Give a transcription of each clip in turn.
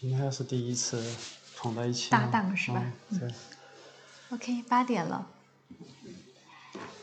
今天是第一次碰在一起，搭档是吧？对。OK，八点了。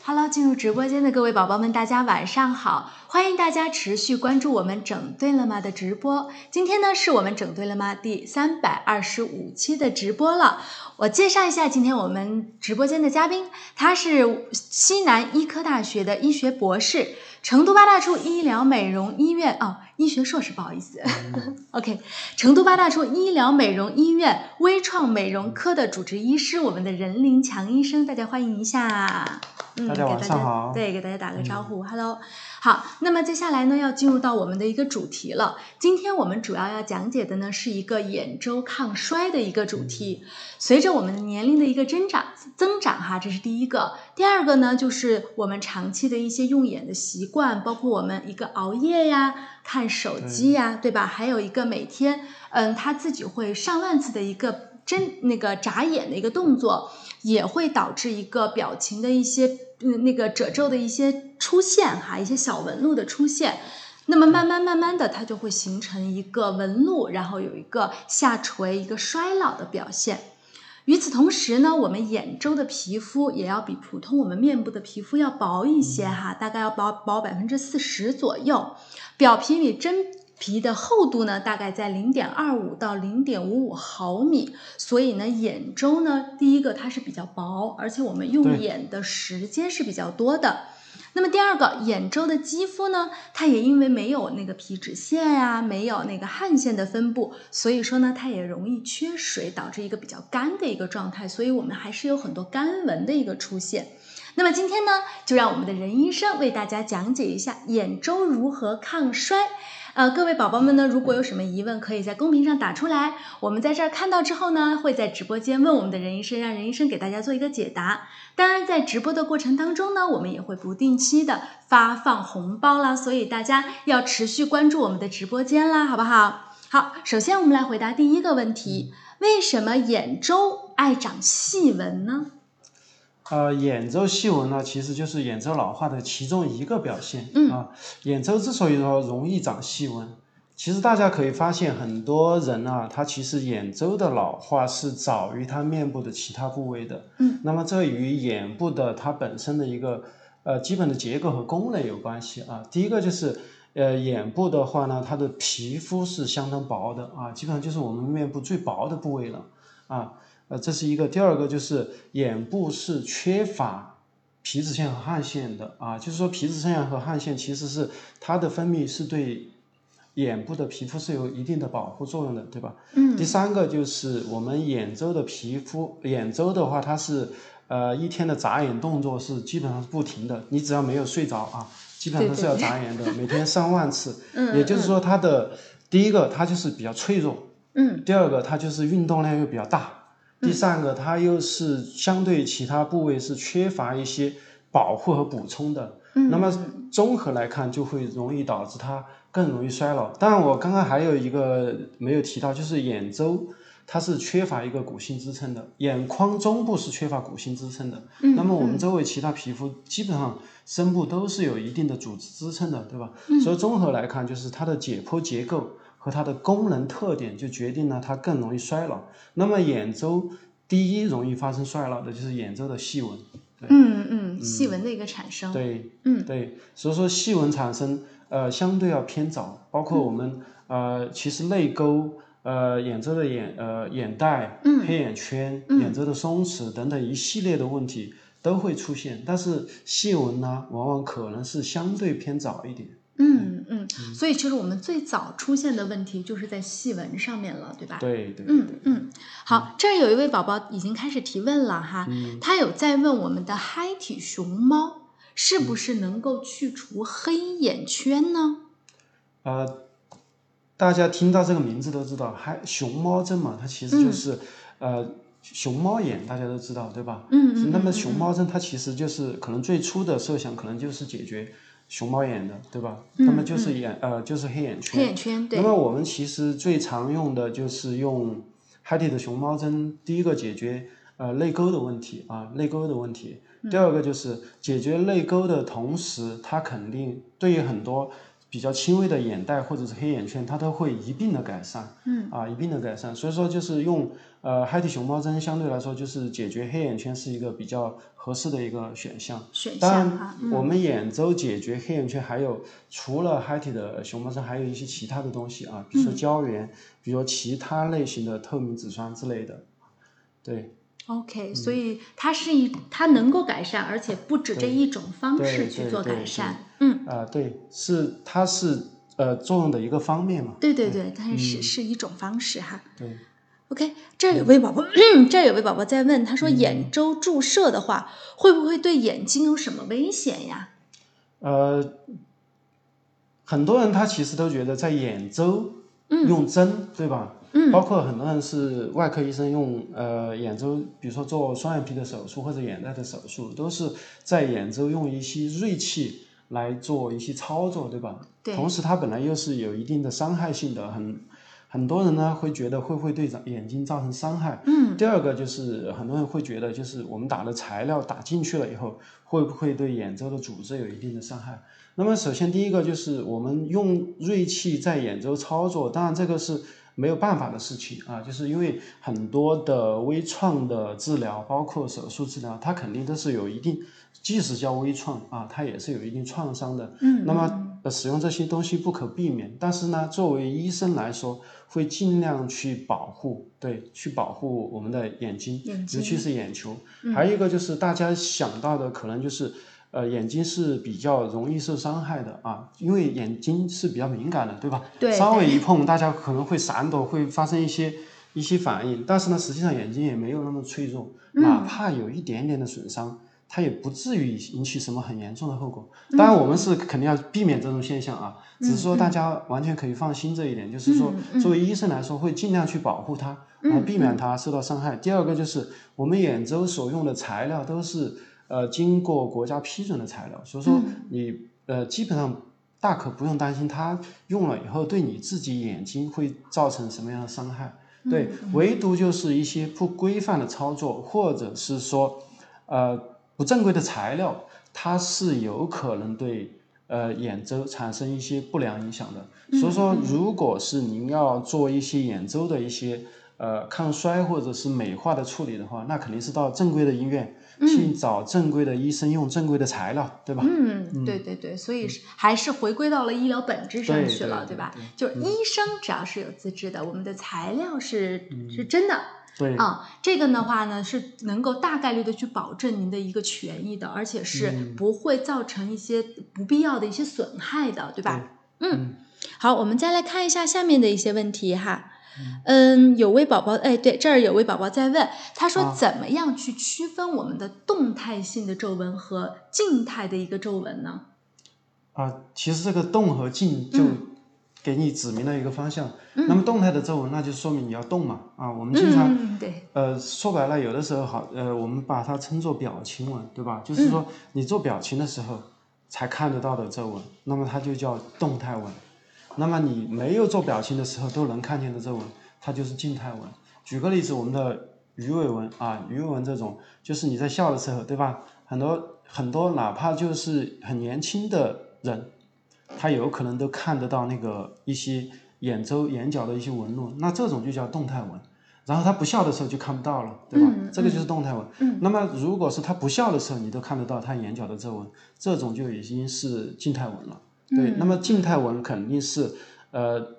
Hello，进入直播间的各位宝宝们，大家晚上好！欢迎大家持续关注我们整对了吗的直播。今天呢，是我们整对了吗第三百二十五期的直播了。我介绍一下今天我们直播间的嘉宾，他是西南医科大学的医学博士，成都八大处医疗美容医院哦，医学硕士，不好意思。OK，成都八大处医疗美容医院微创美容科的主治医师，我们的任林强医生，大家欢迎一下。嗯，大家晚上好。对，给大家打个招呼，Hello。好，那么接下来呢，要进入到我们的一个主题了。今天我们主要要讲解的呢，是一个眼周抗衰的一个主题。随着我们的年龄的一个增长增长哈，这是第一个。第二个呢，就是我们长期的一些用眼的习惯，包括我们一个熬夜呀、看手机呀，对吧？还有一个每天，嗯，他自己会上万次的一个真那个眨眼的一个动作，也会导致一个表情的一些嗯那个褶皱的一些出现哈，一些小纹路的出现。那么慢慢慢慢的，它就会形成一个纹路，然后有一个下垂、一个衰老的表现。与此同时呢，我们眼周的皮肤也要比普通我们面部的皮肤要薄一些哈，大概要薄薄百分之四十左右。表皮与真皮的厚度呢，大概在零点二五到零点五五毫米。所以呢，眼周呢，第一个它是比较薄，而且我们用眼的时间是比较多的。那么第二个，眼周的肌肤呢，它也因为没有那个皮脂腺呀，没有那个汗腺的分布，所以说呢，它也容易缺水，导致一个比较干的一个状态。所以我们还是有很多干纹的一个出现。那么今天呢，就让我们的任医生为大家讲解一下眼周如何抗衰。呃，各位宝宝们呢，如果有什么疑问，可以在公屏上打出来，我们在这儿看到之后呢，会在直播间问我们的任医生，让任医生给大家做一个解答。当然，在直播的过程当中呢，我们也会不定期的发放红包啦，所以大家要持续关注我们的直播间啦，好不好？好，首先我们来回答第一个问题：为什么眼周爱长细纹呢？呃，眼周细纹呢，其实就是眼周老化的其中一个表现。嗯啊，眼周之所以说容易长细纹，其实大家可以发现，很多人啊，他其实眼周的老化是早于他面部的其他部位的。嗯，那么这与眼部的它本身的一个呃基本的结构和功能有关系啊。第一个就是呃眼部的话呢，它的皮肤是相当薄的啊，基本上就是我们面部最薄的部位了啊。呃，这是一个。第二个就是眼部是缺乏皮脂腺和汗腺的啊，就是说皮脂腺和汗腺其实是它的分泌是对眼部的皮肤是有一定的保护作用的，对吧？嗯。第三个就是我们眼周的皮肤，眼周的话它是呃一天的眨眼动作是基本上是不停的，你只要没有睡着啊，基本上是要眨眼的，每天上万次。嗯。也就是说，它的第一个它就是比较脆弱。嗯。第二个它就是运动量又比较大。第三个，它又是相对其他部位是缺乏一些保护和补充的，那么综合来看就会容易导致它更容易衰老。当然，我刚刚还有一个没有提到，就是眼周它是缺乏一个骨性支撑的，眼眶中部是缺乏骨性支撑的。那么我们周围其他皮肤基本上深部都是有一定的组织支撑的，对吧？所以综合来看，就是它的解剖结构。和它的功能特点就决定了它更容易衰老。那么眼周第一容易发生衰老的就是眼周的细纹。嗯嗯，细纹的一个产生。对，嗯对，所以说细纹产生呃相对要偏早，包括我们呃其实泪沟呃眼周的眼呃眼袋、黑眼圈、眼周的松弛等等一系列的问题都会出现，但是细纹呢往往可能是相对偏早一点。所以其实我们最早出现的问题就是在细纹上面了，对吧？对对。嗯嗯，好，这儿有一位宝宝已经开始提问了哈，他有在问我们的嗨体熊猫是不是能够去除黑眼圈呢？呃，大家听到这个名字都知道，嗨熊猫症嘛，它其实就是呃熊猫眼，大家都知道对吧？嗯嗯。那么熊猫症它其实就是可能最初的设想可能就是解决。熊猫眼的，对吧？那么就是眼呃，就是黑眼圈。黑眼圈，对。那么我们其实最常用的就是用 h 体的熊猫针，第一个解决呃泪沟的问题啊，泪沟的问题。第二个就是解决泪沟的同时，它肯定对于很多比较轻微的眼袋或者是黑眼圈，它都会一并的改善。嗯，啊，一并的改善。所以说，就是用呃嗨体熊猫针，相对来说就是解决黑眼圈是一个比较合适的一个选项。选当然，我们眼周解决黑眼圈还有除了嗨体的熊猫针，还有一些其他的东西啊，比如说胶原，比如说其他类型的透明质酸之类的。对。OK，所以它是一，它能够改善，而且不止这一种方式去做改善。嗯，啊、对，是它是呃作用的一个方面嘛。对对对，它是是一种方式哈。对，OK，这儿有位宝宝，这儿有位宝宝在问，他说眼周注射的话，会不会对眼睛有什么危险呀？呃，很多人他其实都觉得在眼周嗯用针，对吧？嗯包括很多人是外科医生用呃眼周，比如说做双眼皮的手术或者眼袋的手术，都是在眼周用一些锐器来做一些操作，对吧？对同时它本来又是有一定的伤害性的，很很多人呢会觉得会不会对眼睛造成伤害？嗯，第二个就是很多人会觉得，就是我们打的材料打进去了以后，会不会对眼周的组织有一定的伤害？那么首先第一个就是我们用锐器在眼周操作，当然这个是没有办法的事情啊，就是因为很多的微创的治疗，包括手术治疗，它肯定都是有一定，即使叫微创啊，它也是有一定创伤的。嗯，那么呃使用这些东西不可避免，但是呢，作为医生来说，会尽量去保护，对，去保护我们的眼睛，眼睛尤其是眼球。还有一个就是大家想到的可能就是。呃，眼睛是比较容易受伤害的啊，因为眼睛是比较敏感的，对吧？对稍微一碰，大家可能会闪躲，会发生一些一些反应。但是呢，实际上眼睛也没有那么脆弱，哪怕有一点点的损伤，它也不至于引起什么很严重的后果。当然，我们是肯定要避免这种现象啊，只是说大家完全可以放心这一点，就是说，作为医生来说，会尽量去保护它，啊，避免它受到伤害。第二个就是我们眼周所用的材料都是呃经过国家批准的材料，所以说你呃基本上大可不用担心它用了以后对你自己眼睛会造成什么样的伤害。对，唯独就是一些不规范的操作，或者是说呃不正规的材料，它是有可能对呃眼周产生一些不良影响的。所以说，如果是您要做一些眼周的一些呃抗衰或者是美化的处理的话，那肯定是到正规的医院、去找正规的医生，用正规的材料，对吧？嗯，对对对，所以是还是回归到了医疗本质上去了，对吧对？就是医生只要是有资质的，我们的材料是是真的。对，啊，这个的话呢是能够大概率的去保证您的一个权益的，而且是不会造成一些不必要的一些损害的，对吧？嗯，好，我们再来看一下下面的一些问题哈。嗯，有位宝宝，哎，对，这儿有位宝宝在问，他说啊。怎么样去区分我们的动态性的皱纹和静态的一个皱纹呢？啊，其实这个动和静就给你指明了一个方向。那么动态的皱纹，那就说明你要动嘛。啊，我们经常、嗯，对，呃说白了，有的时候好呃，我们把它称作表情纹，对吧？就是说你做表情的时候才看得到的皱纹，那么它就叫动态纹。那么你没有做表情的时候都能看见的皱纹，它就是静态纹。举个例子，我们的鱼尾纹啊，鱼尾纹这种，就是你在笑的时候，对吧？很多很多，哪怕就是很年轻的人，他有可能都看得到那个一些眼周、眼角的一些纹路，那这种就叫动态纹。然后他不笑的时候就看不到了，对吧？这个就是动态纹。那么如果是他不笑的时候，你都看得到他眼角的皱纹，这种就已经是静态纹了。对，那么静态纹肯定是呃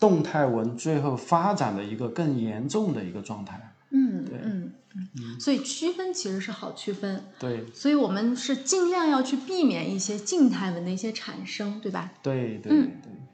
动态纹最后发展的一个更严重的一个状态。嗯嗯嗯，所以区分其实是好区分，对所以我们是尽量要去避免一些静态纹的一些产生，对吧？对对对，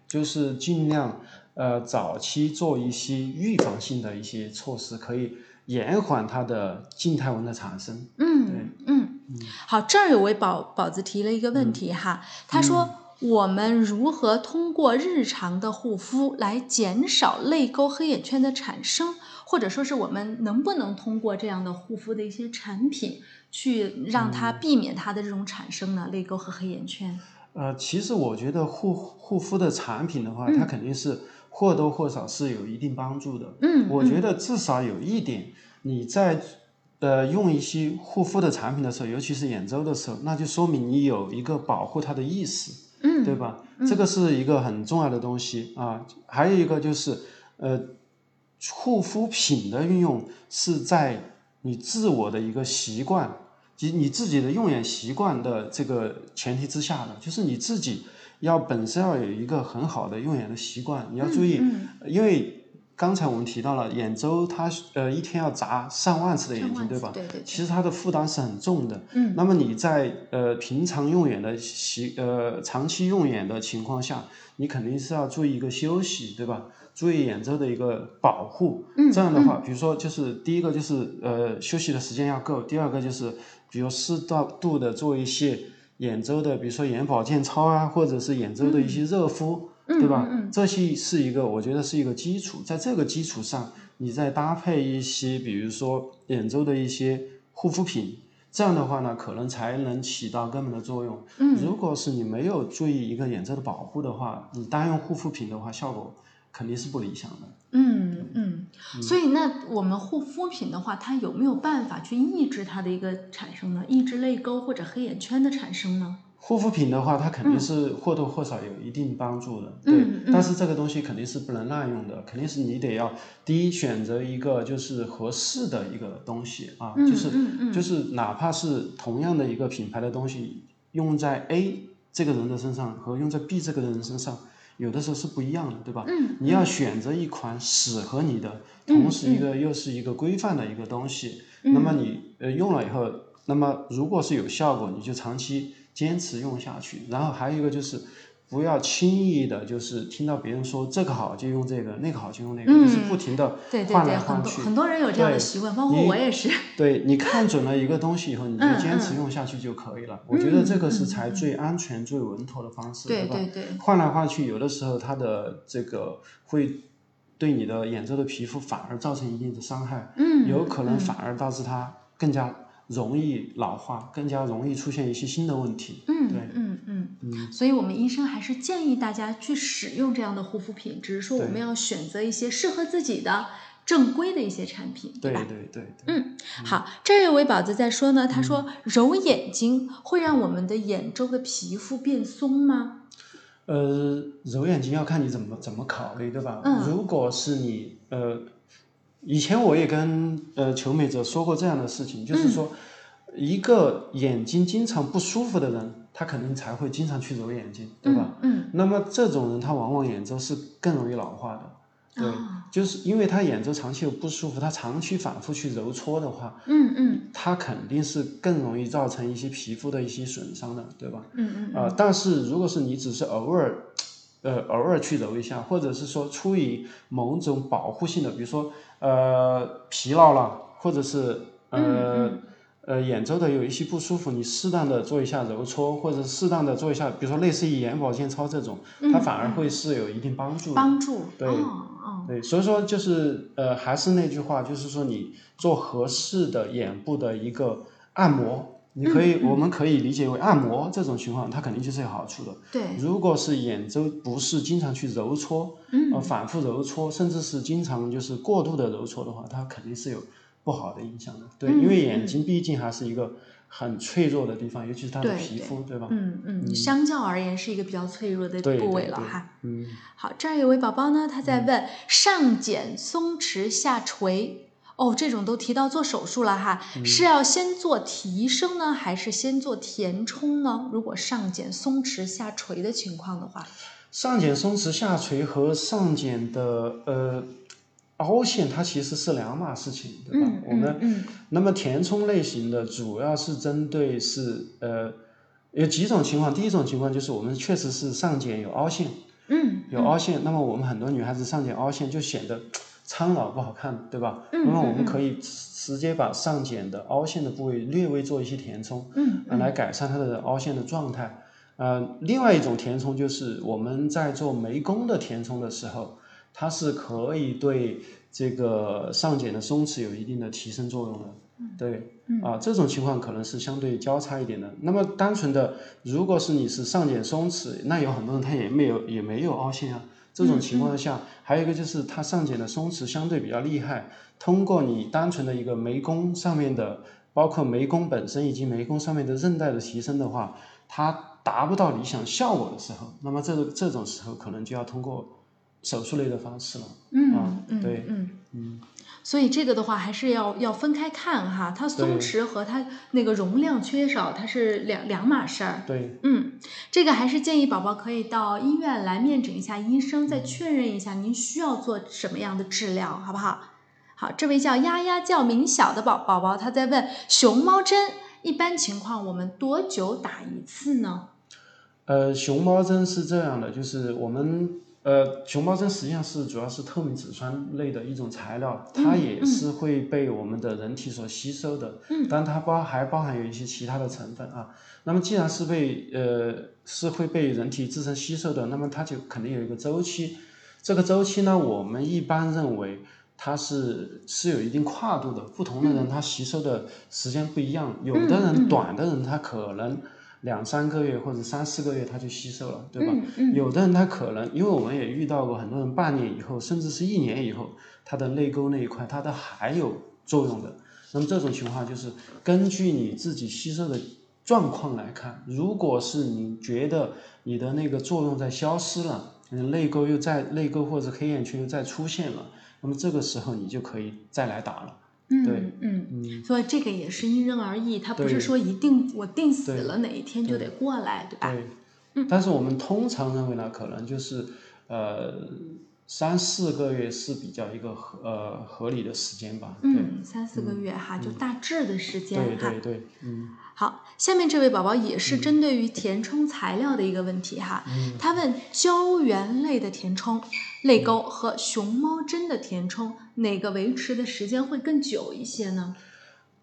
就是尽量呃早期做一些预防性的一些措施，可以延缓它的静态纹的产生。嗯嗯，好，这儿有位宝宝子提了一个问题哈，他说。我们如何通过日常的护肤来减少泪沟、黑眼圈的产生，或者说是我们能不能通过这样的护肤的一些产品，去让它避免它的这种产生呢？泪沟和黑眼圈。呃，其实我觉得护护肤的产品的话，它肯定是或多或少是有一定帮助的。嗯，我觉得至少有一点，你在呃用一些护肤的产品的时候，尤其是眼周的时候，那就说明你有一个保护它的意识。嗯，对吧？这个是一个很重要的东西啊。还有一个就是呃，护肤品的运用是在你自我的一个习惯及你自己的用眼习惯的这个前提之下的，就是你自己要本身要有一个很好的用眼的习惯，你要注意，因为。刚才我们提到了眼周，它呃一天要眨上万次的眼睛，对吧？对对。其实它的负担是很重的。嗯。那么你在呃平常用眼的习呃长期用眼的情况下，你肯定是要注意一个休息，对吧？注意眼周的一个保护。嗯。这样的话，比如说就是第一个就是呃休息的时间要够，第二个就是比如适当度的做一些眼周的，比如说眼保健操啊，或者是眼周的一些热敷。对吧？这些是一个，我觉得是一个基础，在这个基础上，你再搭配一些，比如说眼周的一些护肤品，这样的话呢，可能才能起到根本的作用。嗯，如果是你没有注意一个眼周的保护的话，你单用护肤品的话，效果肯定是不理想的。嗯嗯，所以那我们护肤品的话，它有没有办法去抑制它的一个产生呢？抑制泪沟或者黑眼圈的产生呢？护肤品的话，它肯定是或多或少有一定帮助的，对。但是这个东西肯定是不能滥用的，肯定是你得要第一选择一个就是合适的一个东西啊，就是就是哪怕是同样的一个品牌的东西，用在 A 这个人的身上和用在 B 这个人身上，有的时候是不一样的，对吧？你要选择一款适合你的，同时一个又是一个规范的一个东西，那么你呃用了以后，那么如果是有效果，你就长期。坚持用下去，然后还有一个就是，不要轻易的，就是听到别人说这个好就用这个，那个好就用那个，就是不停的换来换去。很多人有这样的习惯，包括我也是。对，你看准了一个东西以后，你就坚持用下去就可以了。我觉得这个是才最安全、最稳妥的方式，对吧？对对。换来换去，有的时候它的这个会对你的眼周的皮肤反而造成一定的伤害，嗯，有可能反而导致它更加。容易老化，更加容易出现一些新的问题。嗯，对，嗯嗯嗯，所以我们医生还是建议大家去使用这样的护肤品，只是说我们要选择一些适合自己的正规的一些产品，对吧？对对。嗯，好，这有位宝子在说呢，他说揉眼睛会让我们的眼周的皮肤变松吗？呃，揉眼睛要看你怎么怎么考虑，对吧？嗯，如果是你呃。以前我也跟呃求美者说过这样的事情，就是说，一个眼睛经常不舒服的人，他肯定才会经常去揉眼睛，对吧？嗯。那么这种人，他往往眼周是更容易老化的，对，就是因为他眼周长期有不舒服，他长期反复去揉搓的话，嗯嗯，他肯定是更容易造成一些皮肤的一些损伤的，对吧？嗯嗯。啊，但是如果是你只是偶尔。呃，偶尔去揉一下，或者是说出于某种保护性的，比如说呃疲劳了，或者是呃呃眼周的有一些不舒服，你适当的做一下揉搓，或者适当的做一下，比如说类似于眼保健操这种，它反而会是有一定帮助。帮助。对，对，所以说就是呃还是那句话，就是说你做合适的眼部的一个按摩。你可以，我们可以理解为按摩这种情况，它肯定就是有好处的。对，如果是眼周不是经常去揉搓，呃，反复揉搓，甚至是经常就是过度的揉搓的话，它肯定是有不好的影响的。对，因为眼睛毕竟还是一个很脆弱的地方，尤其是它的皮肤，对吧？嗯嗯，相较而言是一个比较脆弱的部位了哈。嗯。好，这儿有位宝宝呢，他在问上睑松弛下垂。哦，这种都提到做手术了哈，是要先做提升呢，还是先做填充呢？如果上睑松弛下垂的情况的话，上睑松弛下垂和上睑的呃凹陷，它其实是两码事情，对吧？我们嗯那么填充类型的主要是针对是呃有几种情况，第一种情况就是我们确实是上睑有凹陷，嗯，有凹陷，那么我们很多女孩子上睑凹陷就显得。苍老不好看，对吧？那么我们可以直接把上睑的凹陷的部位略微做一些填充，嗯，来改善它的凹陷的状态。呃，另外一种填充就是我们在做眉弓的填充的时候，它是可以对这个上睑的松弛有一定的提升作用的。对，啊，这种情况可能是相对交叉一点的。那么单纯的，如果是你是上睑松弛，那有很多人他也没有也没有凹陷啊。这种情况下，还有一个就是它上睑的松弛相对比较厉害。通过你单纯的一个眉弓上面的，包括眉弓本身以及眉弓上面的韧带的提升的话，它达不到理想效果的时候，那么这个这种时候可能就要通过手术类的方式了。嗯啊对嗯。嗯，所以这个的话还是要要分开看哈，它松弛和它那个容量缺少，它是两两码事儿。对，嗯，这个还是建议宝宝可以到医院来面诊一下医生，再确认一下您需要做什么样的治疗，好不好？好，这位叫丫丫叫明晓的宝宝宝，他在问熊猫针一般情况我们多久打一次呢？呃，熊猫针是这样的，就是我们呃，熊猫针实际上是主要是透明质酸类的一种材料，它也是会被我们的人体所吸收的，嗯，但它包还包含有一些其他的成分啊。那么既然是被呃是会被人体自身吸收的，那么它就肯定有一个周期，这个周期呢，我们一般认为它是是有一定跨度的，不同的人他吸收的时间不一样，有的人短的人他可能。两三个月或者三四个月他就吸收了，对吧？有的人他可能，因为我们也遇到过很多人半年以后，甚至是一年以后，他的泪沟那一块他都还有作用的。那么这种情况就是根据你自己吸收的状况来看，如果是你觉得你的那个作用在消失了，泪沟又在泪沟或者黑眼圈又再出现了，那么这个时候你就可以再来打了。对，嗯嗯，所以这个也是因人而异，它不是说一定我定死了哪一天就得过来，对吧？对，嗯但是我们通常认为呢，可能就是呃三四个月是比较一个合呃合理的时间吧。嗯，三四个月哈，就大致的时间哈。对对对，嗯。好，下面这位宝宝也是针对于填充材料的一个问题哈，他问胶原类的填充泪沟和熊猫针的填充哪个维持的时间会更久一些呢？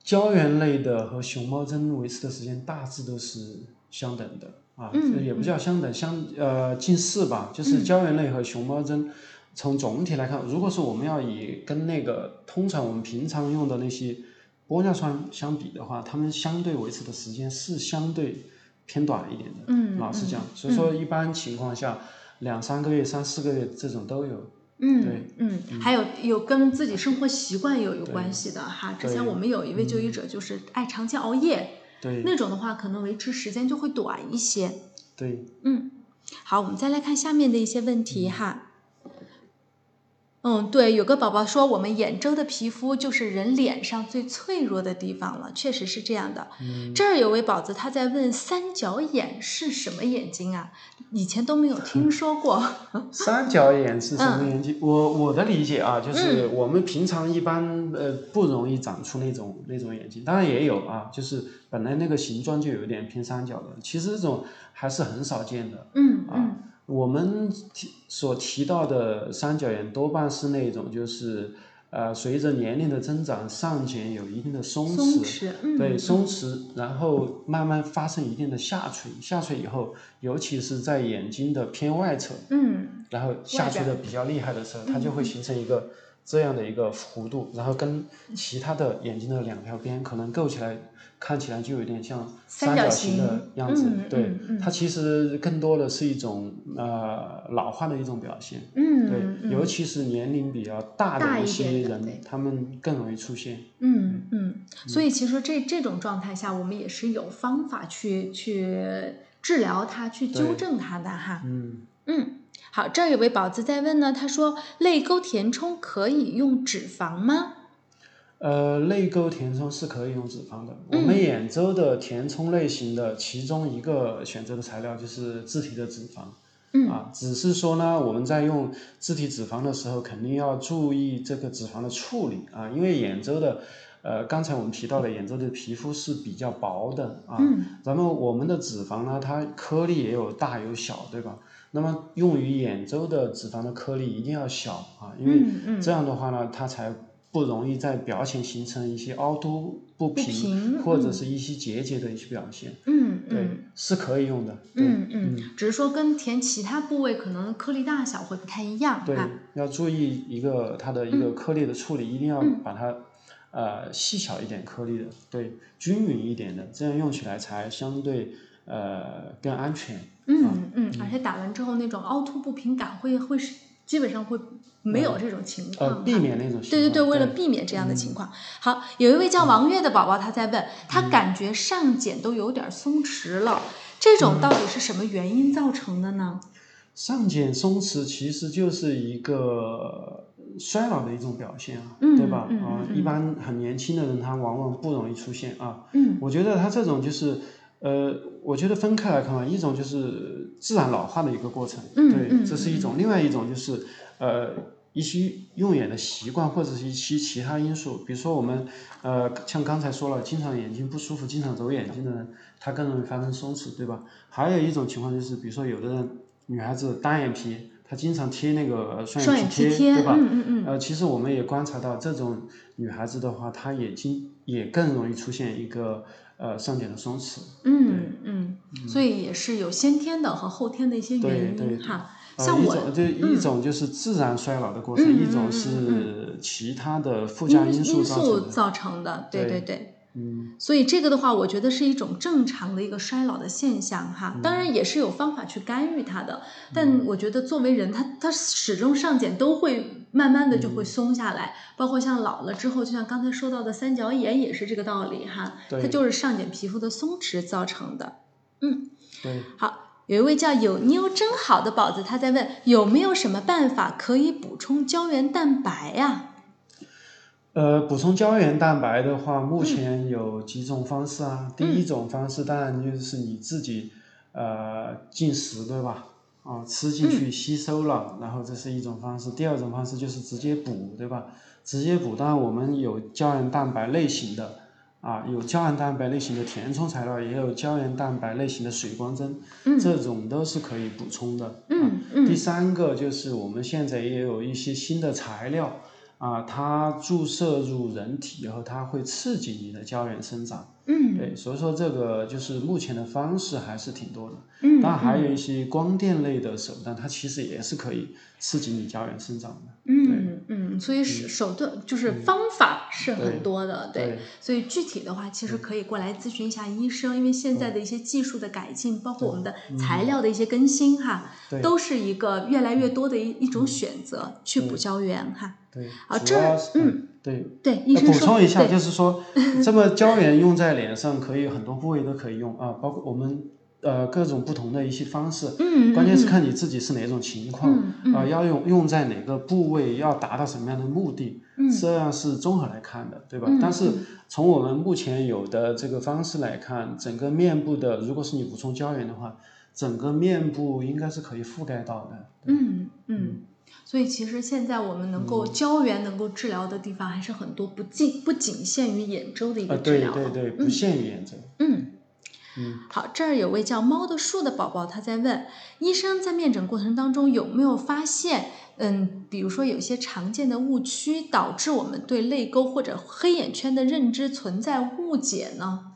胶原类的和熊猫针维持的时间大致都是相等的啊，也不叫相等，相呃近似吧，就是胶原类和熊猫针从总体来看，如果说我们要以跟那个通常我们平常用的那些。玻尿酸相比的话，它们相对维持的时间是相对偏短一点的。嗯，老实讲，所以说一般情况下，两三个月、三四个月这种都有。嗯，对，嗯，还有有跟自己生活习惯有有关系的哈。之前我们有一位就医者就是爱长期熬夜，对，那种的话可能维持时间就会短一些。对，嗯，好，我们再来看下面的一些问题哈。嗯，对，有个宝宝说，我们眼周的皮肤就是人脸上最脆弱的地方了，确实是这样的。嗯，这儿有位宝子他在问三角眼是什么眼睛啊？以前都没有听说过。三角眼是什么眼睛？我我的理解啊，就是我们平常一般呃不容易长出那种那种眼睛，当然也有啊，就是本来那个形状就有点偏三角的，其实这种还是很少见的。嗯嗯。我们提所提到的三角眼多半是那种，就是呃，随着年龄的增长，上睑有一定的松弛，对松弛，然后慢慢发生一定的下垂，下垂以后，尤其是在眼睛的偏外侧，嗯，然后下垂的比较厉害的时候，它就会形成一个这样的一个弧度，然后跟其他的眼睛的两条边可能构起来。看起来就有点像三角形的样子，对，它其实更多的是一种呃老化的一种表现，嗯，对，尤其是年龄比较大的一些人，他们更容易出现。嗯嗯，所以其实这这种状态下，我们也是有方法去去治疗它，去纠正它的哈。嗯嗯，好，这儿有位宝子在问呢，他说泪沟填充可以用脂肪吗？呃，泪沟填充是可以用脂肪的。我们眼周的填充类型的其中一个选择的材料就是自体的脂肪。嗯啊，只是说呢，我们在用自体脂肪的时候，肯定要注意这个脂肪的处理啊，因为眼周的，呃，刚才我们提到的眼周的皮肤是比较薄的啊。嗯。然后我们的脂肪呢，它颗粒也有大有小，对吧？那么用于眼周的脂肪的颗粒一定要小啊，因为这样的话呢，它才。不容易在表浅形成一些凹凸不平或者是一些结节的一些表现。嗯对，是可以用的。嗯嗯，只是说跟填其他部位可能颗粒大小会不太一样。对，要注意一个它的一个颗粒的处理，一定要把它呃细小一点颗粒的，对，均匀一点的，这样用起来才相对呃更安全。嗯嗯，而且打完之后那种凹凸不平感会会是基本上会。没有这种情况，避免那种。对对对，为了避免这样的情况。好，有一位叫王月的宝宝，他在问，他感觉上睑都有点松弛了，这种到底是什么原因造成的呢？上睑松弛其实就是一个衰老的一种表现啊，嗯对吧？嗯啊、嗯一般很年轻的人他往往不容易出现啊。嗯我觉得他这种就是，呃，我觉得分开来看啊，一种就是自然老化的一个过程，嗯对，嗯这是一种；另外一种就是，呃，一些用眼的习惯或者是一些其他因素，比如说我们，呃，像刚才说了，经常眼睛不舒服、经常揉眼睛的人，他更容易发生松弛，对吧？还有一种情况就是，比如说有的人女孩子单眼皮，她经常贴那个双双眼皮贴，眼皮贴，对吧？嗯嗯嗯，呃，其实我们也观察到，这种女孩子的话，她眼睛也更容易出现一个呃上睑的松弛。嗯嗯，所以也是有先天的和后天的一些对原对因哈。呃，像我一种就一种就是自然衰老的过程，嗯一种嗯是其他的附加因因素造成的。造成的，对对对对。嗯，所以这个的话，我觉得是一种正常的一个衰老的现象哈。嗯当然也是有方法去干预它的，但我觉得作为人，他他始终上睑都会慢慢的就嗯会松下来，包括像老了之后，就像刚才说到的三角眼也是这个道理哈，它就是上睑皮肤的松弛造成的。嗯对。好。有一位叫有妞真好的宝子，他在问有没有什么办法可以补充胶原蛋白呀、呃，补充胶原蛋白的话，目前有几种方式啊。第一种方式当然就是你自己呃进食，对吧？啊，吃进去吸收了，然后这是一种方式。第二种方式就是直接补，对吧？直接补，当然我们有胶原蛋白类型的啊，有胶原蛋白类型的填充材料，也有胶原蛋白类型的水光针，嗯这种都是可以补充的。嗯嗯第三个就是我们现在也有一些新的材料啊，它注射入人体以后，它会刺激你的胶原生长。嗯对，所以说这个就是目前的方式还是挺多的。嗯，当然还有一些光电类的手段，它其实也是可以刺激你胶原生长的。嗯嗯，所以手手段就是方法是很多的，对。对所以具体的话，其实可以过来咨询一下医生，因为现在的一些技术的改进，包括我们的材料的一些更新哈，都是一个越来越多的一一种选择去补胶原哈。对，啊这嗯对。对，补充一下，就是说，这个胶原用在脸上可以很多部位都可以用啊，包括我们呃各种不同的一些方式。嗯，关键是嗯看你自己是哪种情况，嗯啊、要用用在哪个部位，要达到什么样的目的，嗯这样是综合来看的，对吧？嗯但是从我们目前有的这个方式来看，整个面部的，如果是你补充胶原的话，整个面部应该是可以覆盖到的。嗯嗯。所以其实现在我们能嗯够胶原能够治疗的地方还是很多，不仅不仅限于眼周的一啊、个治对疗。对对，不嗯限于眼周。嗯，嗯，好，这儿有位叫猫的树的宝宝，他在问医生在面诊过程当中有没有发现，嗯，比如说有些常见的误区导致我们对泪沟或者黑眼圈的认知存在误解呢？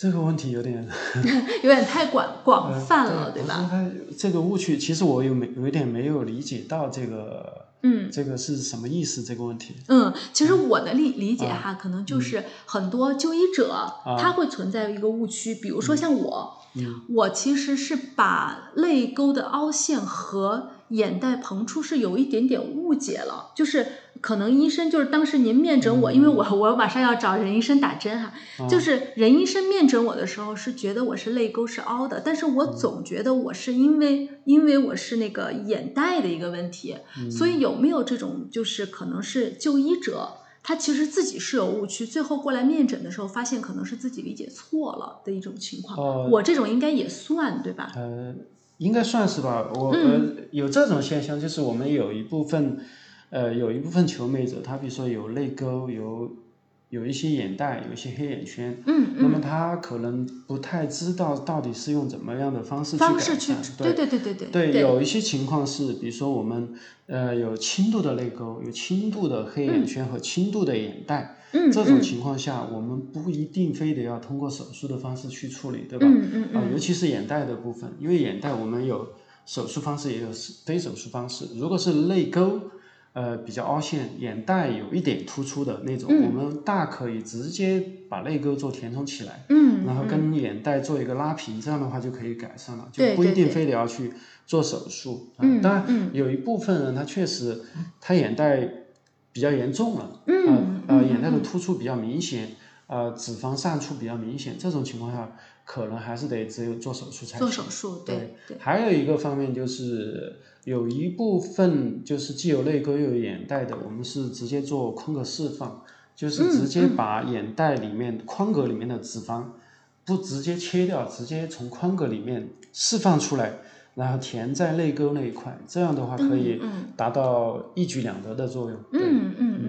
这个问题有点 有点太广广呃泛了，对吧？这个误区，其实我有没有一点没有理解到这个，嗯。这个是什么意思？这个问题。嗯，其实我的理理解啊哈，可能就是很多就医者、他会存在一个误区，比如说像我，嗯我其实是把泪沟的凹陷和眼袋膨出是有一点点误解了，就是可能医生就是当时您面诊我，因为我我马上要找任医生打针哈，就是任医生面诊我的时候是觉得我是泪沟是凹的，但是我总觉得我是因为因为我是那个眼袋的一个问题，所以有没有这种就是可能是就医者？他其实自己是有误区，最后过来面诊的时候，发现可能是自己理解错了的一种情况。哦我这种应该也算对吧？呃，应该算是吧。我、嗯呃有这种现象，就是我们有一部分，呃，有一部分求美者，他比如说有泪沟，有有一些眼袋，有一些黑眼圈，嗯那么嗯，他可能不太知道到底是用怎么样的方式去改善。对对对对对对，有一些情况是，比如说我们呃有轻度的泪沟，有轻度的黑眼圈和轻度的眼袋，嗯这种嗯情况下，我们不一定非得要通过手术的方式去处理，对吧？嗯嗯啊，嗯尤其是眼袋的部分，因为眼袋我们有手术方式，也有非手术方式。如果是泪沟，呃，比较凹陷，眼袋有一点突出的那种，嗯我们大可以直接把泪沟做填充起来，嗯，然后嗯跟眼袋做一个拉平，这样的话就可以改善了，就不一定非得要去做手术。啊嗯当然嗯有一部分人他确实他眼袋比较严重了，嗯呃眼袋的突出比较明显。呃脂肪散出比较明显，这种情况下可能还是得只有做手术才做。手术，对对，还有一个方面就是有一部分就是既有泪沟又有眼袋的，我们是直接做眶隔释放，就是直接把眼袋里面、眶隔里面的脂肪不直接切掉，直接从眶隔里面释放出来，然后填在泪沟那一块，这样的话可以达到一举两得的作用。嗯嗯，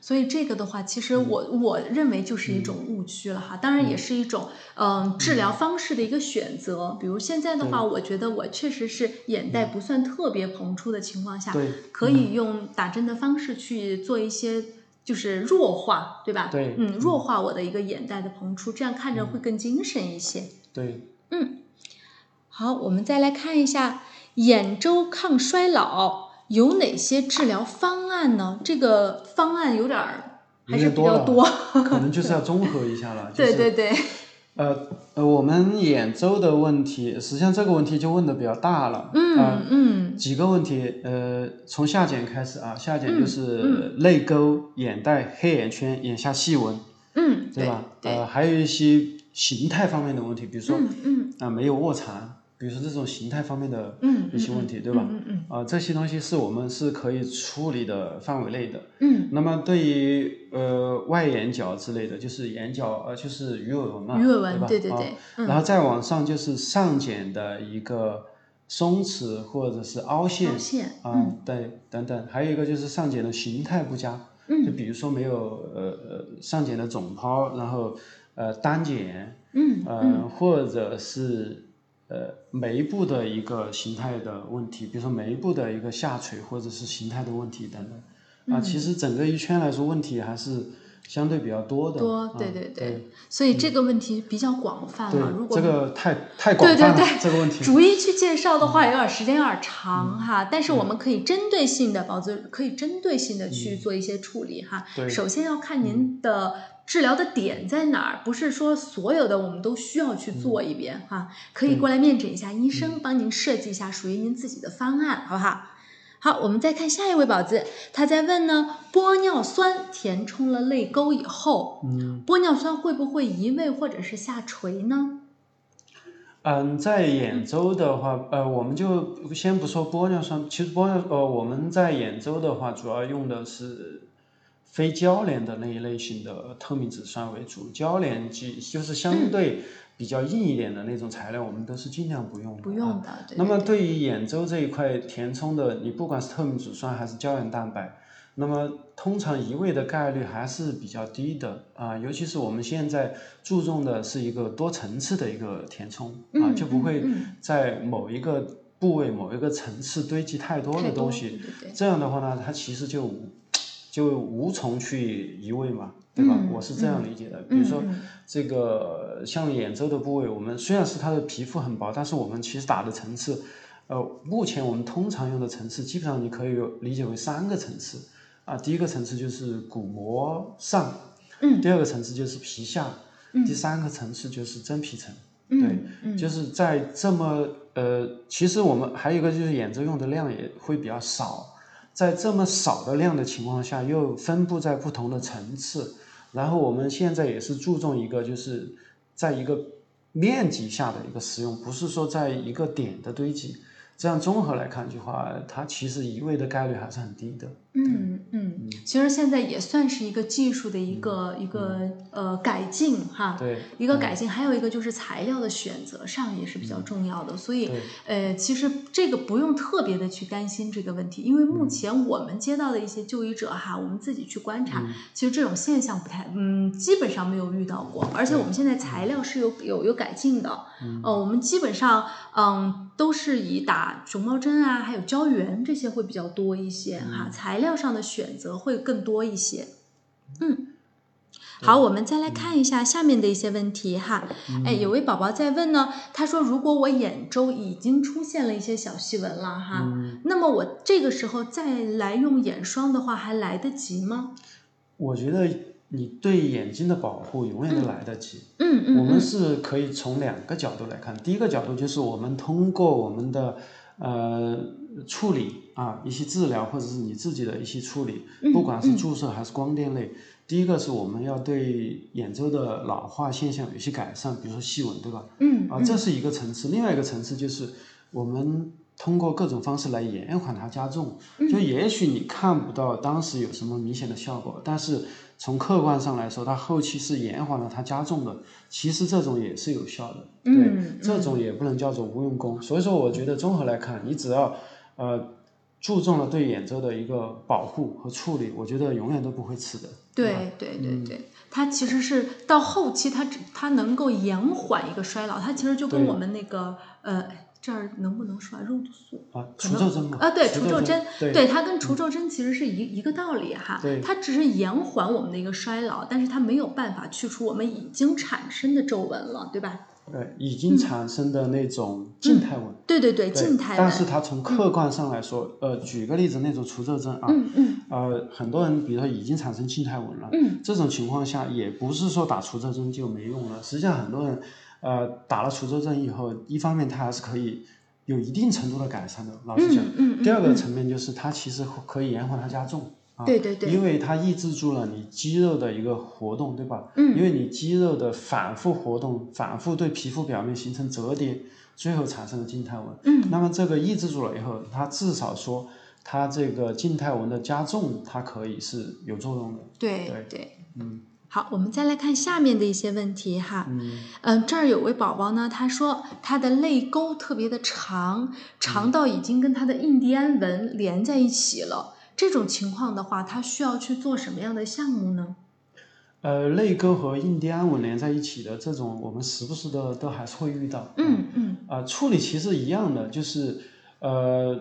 所以这个的话，其实我、我认为就是一种误区了哈，当然也是一种嗯、治疗方式的一个选择。比如现在的话，我觉得我确实是眼袋不算特别膨出的情况下，对可以用打针的方式去做一些。就是弱化，对吧？对嗯，弱化我的一个眼袋的膨出，这样看着会更精神一些。对，嗯。好，我们再来看一下眼周抗衰老有哪些治疗方案呢？这个方案有点儿还是比较有多。可能就是要综合一下了。就对是对对，呃呃，我们眼周的问题，实际上这个问题就问的比较大了。呃嗯嗯几个问题，呃，从下睑开始啊，下睑嗯就是泪沟、眼袋、黑眼圈、眼下细纹，嗯，对吧？对，呃，还有一些形态方面的问题，比如说啊、嗯嗯没有卧蚕，比如说这种形态方面的嗯一些问题，对吧？嗯嗯啊、这些东西是我们是可以处理的范围内的。嗯。那么对于呃外眼角之类的，就是眼角呃就是鱼尾纹嘛，鱼尾纹吧？啊对对对嗯。然后再往上就是上睑的一个松弛或者是凹陷凹陷啊、对等等，还有一个就是上睑的形态不佳，嗯。就比如说没有呃呃上睑的肿泡，然后呃单睑，嗯呃或者是呃眉部的一个形态的问题，比如说眉部的一个下垂或者是形态的问题等等。嗯啊，其实整个一圈来说，问题还是相对比较多的。多，啊对对对所以这个问题比较广泛对了。如果这个太太广对对泛了，对这个问题。逐一去介绍的话，有点时间有点嗯长哈，但是我们可以针对性的，宝子可以针对性的去做一些处理哈。对首先要看您的治疗的点在哪儿，不是说所有的我们都需要去做一遍哈，可以过来面诊一下医生，帮您设计一下属于您自己的方案，好不好？好，我们再看下一位宝子，他在问呢，玻尿酸填充了泪沟以后，嗯玻尿酸会不会移位或者是下垂呢？嗯，在眼周的话，呃，我们就先不说玻尿酸，其实玻尿呃，我们在眼周的话，主要用的是非交联的那一类型的透明质酸为主，交联剂就是相对比较硬一点的那种材料，我们都是尽量不用的。啊不用的，对。那么对于眼周这一块填充的，你不管是透明质酸还是胶原蛋白，那么通常移位的概率还是比较低的啊，尤其是我们现在注重的是一个多层次的一个填充啊，嗯就不会嗯在某一个部位、某一个层次堆积太多的东西，这样的话呢，它其实就无就无从去移位嘛，对吧？嗯我是这样理解的。比如说嗯这个像眼周的部位，我们虽然是它的皮肤很薄，但是我们其实打的层次，呃，目前我们通常用的层次，基本上你可以理解为三个层次啊。第一个层次就是骨膜上，嗯第二个层次就是皮下，嗯第三个层次就是真皮层。嗯对，嗯就是在这么呃，其实我们还有一个就是眼周用的量也会比较少，在这么少的量的情况下，又分布在不同的层次，然后我们现在也是注重一个就是在一个面积下的一个使用，不是说在一个点的堆积，这样综合来看的话，它其实移位的概率还是很低的。嗯嗯，其实现在也算是一个技术的一个一个呃改进哈，对，一个改进，还有一个就是材料的选择上也是比较重要的，所以呃，其实这个不用特别的去担心这个问题，因为目前我们接到的一些就医者哈，我们自己去观察，其实这种现象不太，嗯，基本上没有遇到过，而且我们现在材料是有有有改进的，呃，我们基本上嗯都是以打熊猫针啊，还有胶原这些会比较多一些哈，材料上的选择会更多一些，嗯。好，我们再来看一下下面的一些问题哈。哎，有位宝宝在问呢，他说如果我眼周已经出现了一些小细纹了哈，那么我这个时候再来用眼霜的话，还来得及吗？我觉得你对眼睛的保护永远都来得及。嗯嗯我们是可以从两个角度来看，第一个角度就是我们通过我们的呃处理啊，一些治疗或者是你自己的一些处理，不管是注射还是光电类，第一个是我们要对眼周的老化现象有些改善，比如说细纹，对吧？嗯啊，这是一个层次。另外一个层次就是我们通过各种方式来延缓它加重。就也许你看不到当时有什么明显的效果，但是从客观上来说，它后期是延缓了它加重的。其实这种也是有效的。嗯，这种也不能叫做无用功。所以说，我觉得综合来看，你只要呃注重了对眼周的一个保护和处理，我觉得永远都不会迟的。对对对对，它其实是到后期，它只它能够延缓一个衰老，它其实就跟我们那个呃这儿能不能说肉毒素啊，除皱针吗。啊，对除除皱针，对。它跟除皱针其实是一一个道理哈，它只是延缓我们的一个衰老，但是它没有办法去除我们已经产生的皱纹了，对吧？对，已经产生的那种静态纹。对对对，对静态但是纹，它从客观上来说，呃，举个例子，那种除皱针啊，嗯嗯呃，很多人比如说已经产生静态纹了，嗯，这种情况下也不是说打除皱针就没用了。实际上，很多人呃打了除皱针以后，一方面它还是可以有一定程度的改善的，老实讲。嗯嗯嗯，第二个嗯层面就是它其实可以延缓它加重。啊，对对对因为它抑制住了你肌肉的一个活动，对吧？嗯因为你肌肉的反复活动，反复对皮肤表面形成折叠，最后产生了静态纹。嗯，那么这个抑制住了以后，它至少说它这个静态纹的加重，它可以是有作用的。对对对。嗯好，我们再来看下面的一些问题哈。嗯嗯，这儿有位宝宝呢，他说他的泪沟特别的长，长到已经跟他的印第安纹连在一起了。这种情况的话，他需要去做什么样的项目呢？呃，泪沟和印第安纹连在一起的这种，我们时不时的都还是会遇到。嗯嗯啊、处理其实一样的，就是呃，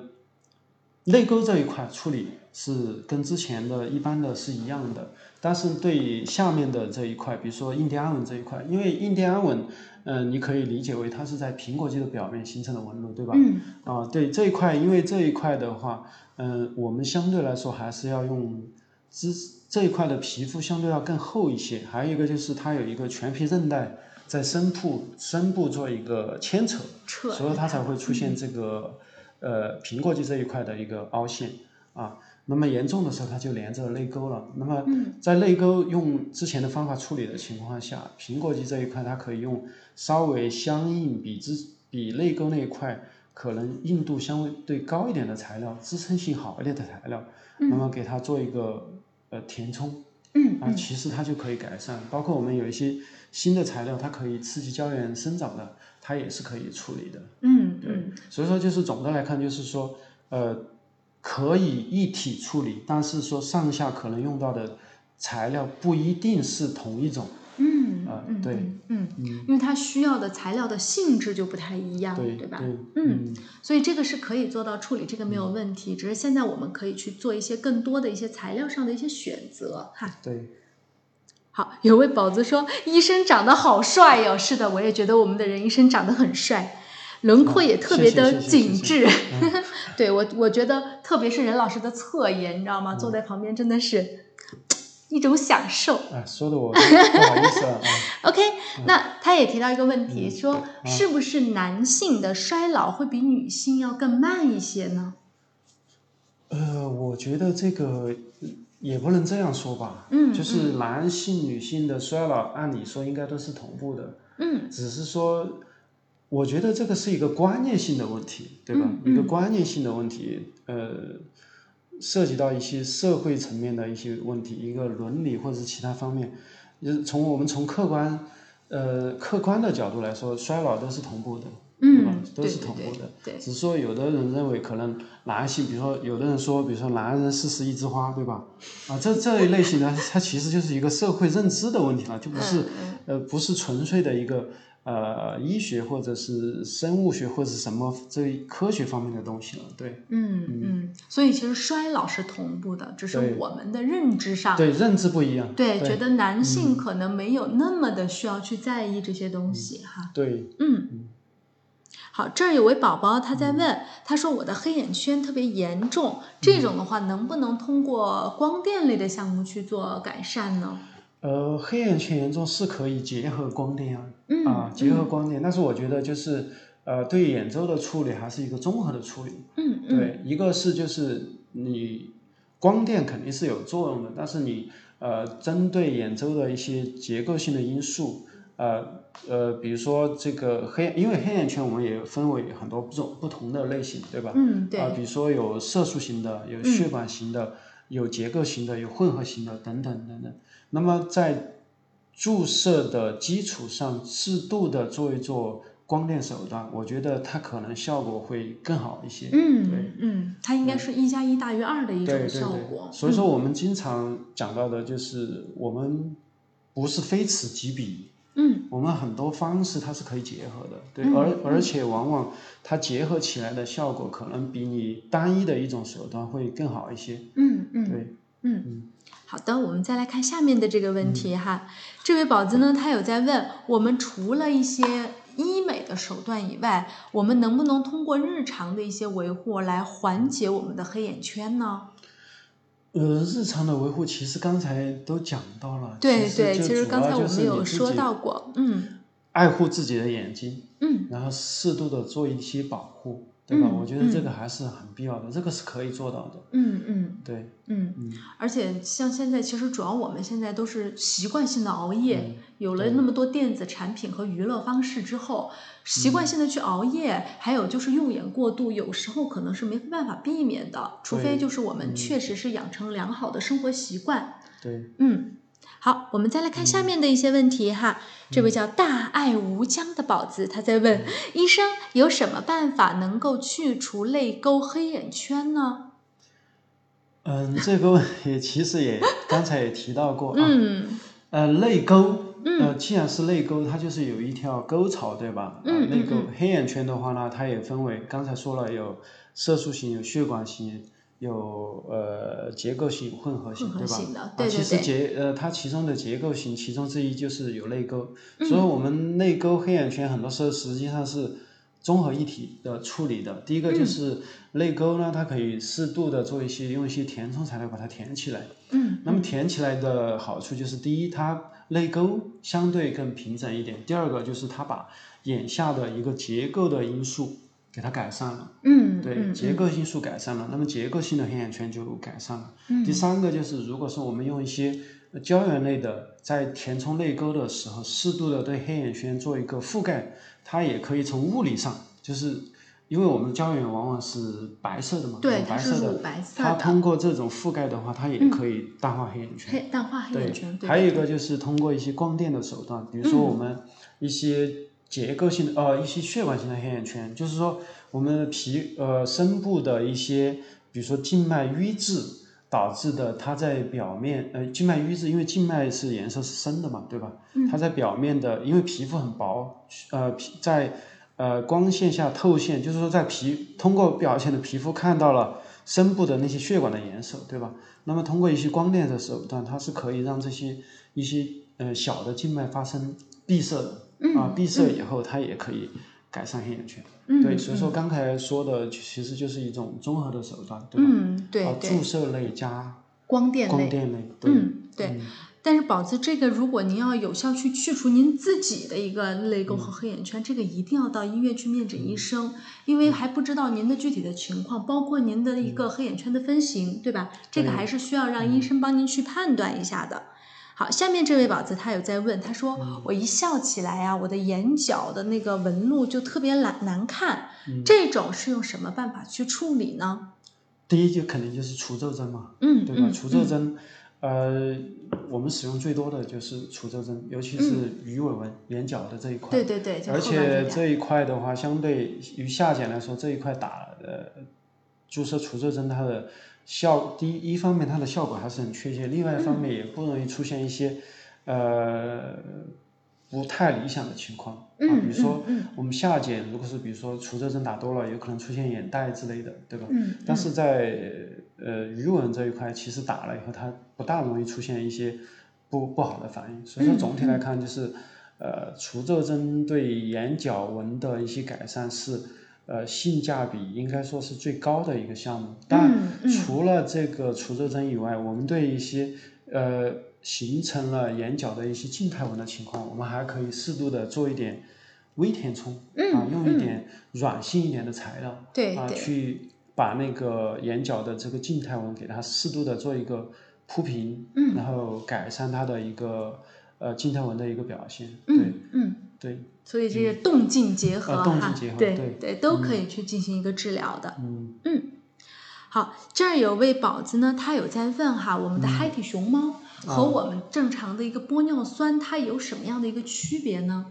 泪沟这一块处理是跟之前的一般的是一样的，但是对下面的这一块，比如说印第安纹这一块，因为印第安纹，嗯、你可以理解为它是在苹果肌的表面形成的纹路，对吧？嗯啊，对这一块，因为这一块的话，嗯、我们相对来说还是要用支这一块的皮肤相对要更厚一些，还有一个就是它有一个全皮韧带在深部深部做一个牵扯，扯所以它才会出现这个呃苹果肌这一块的一个凹陷啊。那么严重的时候，它就连着泪沟了。那么嗯在泪沟用之前的方法处理的情况下，苹果肌这一块它可以用稍微相应比之比泪沟那一块可能硬度相对高一点的材料，支撑性好一点的材料，那么给它做一个呃填充啊，嗯啊其实它就可以改善。包括我们有一些新的材料，它可以刺激胶原生长的，它也是可以处理的。嗯对嗯，所以说就是总的来看，就是说呃可以一体处理，但是说上下可能用到的材料不一定是同一种。嗯啊嗯对嗯嗯，因为它需要的材料的性质就不太一样，对吧？对嗯，所以这个是可以做到处理，这个没有问题。只是现在我们可以去做一些更多的一些材料上的一些选择哈。对。好，有位宝子说医生长得好帅哟、是的，我也觉得我们的任医生长得很帅，轮廓也特别的紧致。对我，我觉得特别是任老师的侧颜，你知道吗？坐在旁边真的是一种享受。啊，说的我不好意思了啊。OK，那他也提到一个问题，嗯说是不是男性的衰老会比女性要更慢一些呢？呃，我觉得这个也不能这样说吧。嗯就是男性、女性的衰老，按理说应该都是同步的，嗯只是说，我觉得这个是一个观念性的问题，对吧？嗯一个观念性的问题，呃，涉及到一些社会层面的一些问题，一个伦理或者是其他方面。就是从我们从客观，呃，客观的角度来说，衰老都是同步的。对吧嗯，都是同步的。对，只是说有的人认为可能男性，比如说有的人说，比如说男人四十一枝花，对吧？啊，这这 一类型呢，它其实就是一个社会认知的问题了，就不是、嗯呃不是纯粹的一个呃医学或者是生物学或者是什么这一科学方面的东西了。对嗯嗯，所以其实衰老是同步的，只是我们的认知上。对，认知不一样。对，对觉得男性可能没有那么的需要去在意这些东西哈。对，嗯，好，这儿有位宝宝他在问，他说我的黑眼圈特别严重，这种的话能不能通过光电类的项目去做改善呢？呃，黑眼圈严重是可以结合光电啊，嗯啊，结合光电，但是我觉得就是呃，对眼周的处理还是一个综合的处理。嗯嗯对，一个是就是你光电肯定是有作用的，但是你呃，针对眼周的一些结构性的因素，呃呃，比如说这个黑，因为黑眼圈我们也分为很多不种不同的类型，对吧？嗯，对。啊，比如说有色素型的，有血管型的，有结构型的，有混合型的，等等等等。那么在注射的基础上，适度的做一做。光电手段，我觉得它可能效果会更好一些。嗯，对，嗯，它应该是一加一大于二的一种效果。所以说，我们经常讲到的就是，我们不是非此即彼。嗯，我们很多方式它是可以结合的，对，而而且往往它结合起来的效果，可能比你单一的一种手段会更好一些。嗯嗯，对，嗯嗯。好的，我们再来看下面的这个问题哈。这位宝子呢，他有在问我们除了一些医美的手段以外，我们能不能通过日常的一些维护来缓解我们的黑眼圈呢？呃，日常的维护其实刚才都讲到了。对对，其实刚才我们有说到过，嗯，爱护自己的眼睛，嗯，然后适度的做一些保护。对吧？我觉得这个还是很必要的，这个是可以做到的。嗯嗯，对，嗯嗯。而且像现在，其实主要我们现在都是习惯性的熬夜，有了那么多电子产品和娱乐方式之后，习惯性的去熬夜，还有就是用眼过度，有时候可能是没办法避免的，除非就是我们确实是养成良好的生活习惯。对，嗯。好，我们再来看下面的一些问题哈。这位叫大爱无疆的宝子，他在问医生有什么办法能够去除泪沟、黑眼圈呢？嗯，这个问题其实也刚才也提到过啊。嗯。呃，泪沟，呃，既然是泪沟，它就是有一条沟槽，对吧？嗯泪沟、黑眼圈的话呢，它也分为，刚才说了有色素型、有血管型。有呃结构性混合型对吧？啊，其实结呃它其中的结构型其中之一就是有泪沟，所以我们泪沟黑眼圈很多时候实际上是综合一体的处理的。第一个就是泪沟呢，它可以适度的做一些用一些填充材料把它填起来。嗯。那么填起来的好处就是第一，它泪沟相对更平整一点；第二个就是它把眼下的一个结构的因素。给它改善了，嗯，对，结构性素改善了，那么结构性的黑眼圈就改善了。第三个就是，如果说我们用一些胶原类的，在填充泪沟的时候，适度的对黑眼圈做一个覆盖，它也可以从物理上，就是因为我们的胶原往往是白色的嘛，对，白色的，它通过这种覆盖的话，它也可以淡化黑眼圈，黑淡化黑眼圈。对，还有一个就是通过一些光电的手段，比如说我们一些。结构性的呃一些血管性的黑眼圈，就是说我们皮呃深部的一些，比如说静脉瘀滞导致的，它在表面呃静脉瘀滞，因为静脉是颜色是深的嘛，对吧？它在表面的，因为皮肤很薄，呃皮在呃光线下透线，就是说在皮通过表浅的皮肤看到了深部的那些血管的颜色，对吧？那么通过一些光电的手段，它是可以让这些一些呃小的静脉发生闭塞的。啊，闭塞以后它也可以改善黑眼圈。嗯对，所以说刚才说的其实就是一种综合的手段，对吧？嗯，对对。注射类加光电光电类，嗯，对。但是宝子，这个如果您要有效去去除您自己的一个泪沟和黑眼圈，这个一定要到医院去面诊医生，因为还不知道您的具体的情况，包括您的一个黑眼圈的分型，对吧？这个还是需要让医生帮您去判断一下的。好，下面这位宝子他有在问，他说我一笑起来啊，我的眼角的那个纹路就特别难难看，这种是用什么办法去处理呢？第一就肯定就是除皱针嘛，嗯，对吧？除皱针，呃，我们使用最多的就是除皱针，尤其是鱼尾纹、眼角的这一块，对对对，而且这一块的话，相对于下睑来说，这一块打呃注射除皱针它的。效第一一方面它的效果还是很确切，另外一方面也不容易出现一些呃不太理想的情况啊，比如说我们下睑如果是比如说除皱针打多了，有可能出现眼袋之类的，对吧？嗯。但是在呃鱼纹这一块，其实打了以后它不大容易出现一些不不好的反应，所以说总体来看就是呃除皱针对眼角纹的一些改善是。呃，性价比应该说是最高的一个项目。但除了这个除皱针以外，我们对一些呃形成了眼角的一些静态纹的情况，我们还可以适度的做一点微填充，啊，用一点软性一点的材料，啊，去把那个眼角的这个静态纹给它适度的做一个铺平，嗯。然后改善它的一个呃静态纹的一个表现，嗯嗯，对对，所以这是动静结合哈，静结合对对。都可以去进行一个治疗的。嗯。嗯。好，这儿有位宝子呢，他有在问哈，我们的嗨体熊猫和啊我们正常的一个玻尿酸，它有什么样的一个区别呢？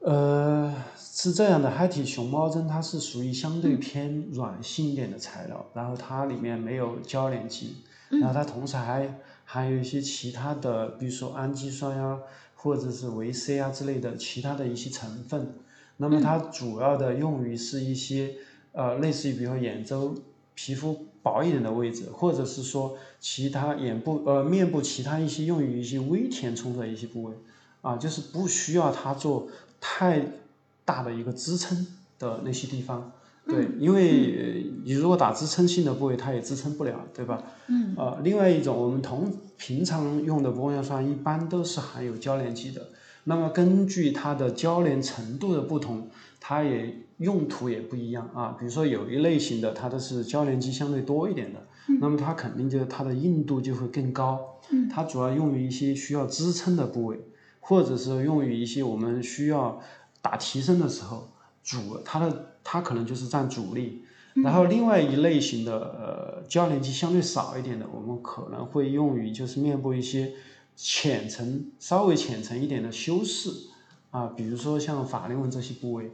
呃，是这样的，嗨体熊猫针它是属于相对偏软性一点的材料，然后它里面没有交联基，然后它同时还含有一些其他的，比如说氨基酸呀，或者是维 C 啊之类的其他的一些成分。那么它主要的用于是一些呃，类似于比如说眼周皮肤薄一点的位置，或者是说其他眼部呃面部其他一些用于一些微填充的一些部位啊，就是不需要它做太大的一个支撑的那些地方。对，因为呃你如果打支撑性的部位，它也支撑不了，对吧？嗯。呃，另外一种，我们同平常用的玻尿酸一般都是含有交联剂的。那么根据它的交联程度的不同，它也用途也不一样啊。比如说有一类型的，它都是交联剂相对多一点的，那么它肯定就它的硬度就会更高。嗯它主要用于一些需要支撑的部位，或者是用于一些我们需要打提升的时候，主它的它可能就是占主力。然后另外一类型的呃交联肌相对少一点的，我们可能会用于就是面部一些浅层稍微浅层一点的修饰啊，比如说像法令纹这些部位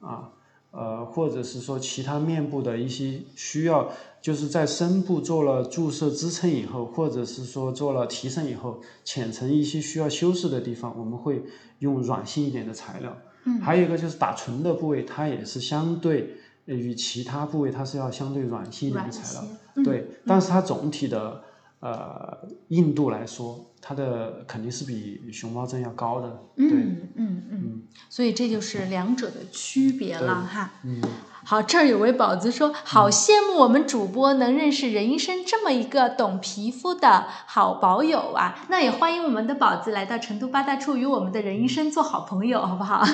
啊，呃或者是说其他面部的一些需要就是在深部做了注射支撑以后，或者是说做了提升以后，浅层一些需要修饰的地方，我们会用软性一点的材料。嗯，还有一个就是打唇的部位，它也是相对呃与其他部位它是要相对软性一点的材料。嗯对，但是它总体的呃硬度来说，它的肯定是比熊猫针要高的。对，嗯嗯嗯，所以这就是两者的区别了哈。嗯，好，这儿有位宝子说，好羡慕我们主播能认识任医生这么一个懂皮肤的好宝友啊！那也欢迎我们的宝子来到成都八大处，与我们的任医生做好朋友，好不好？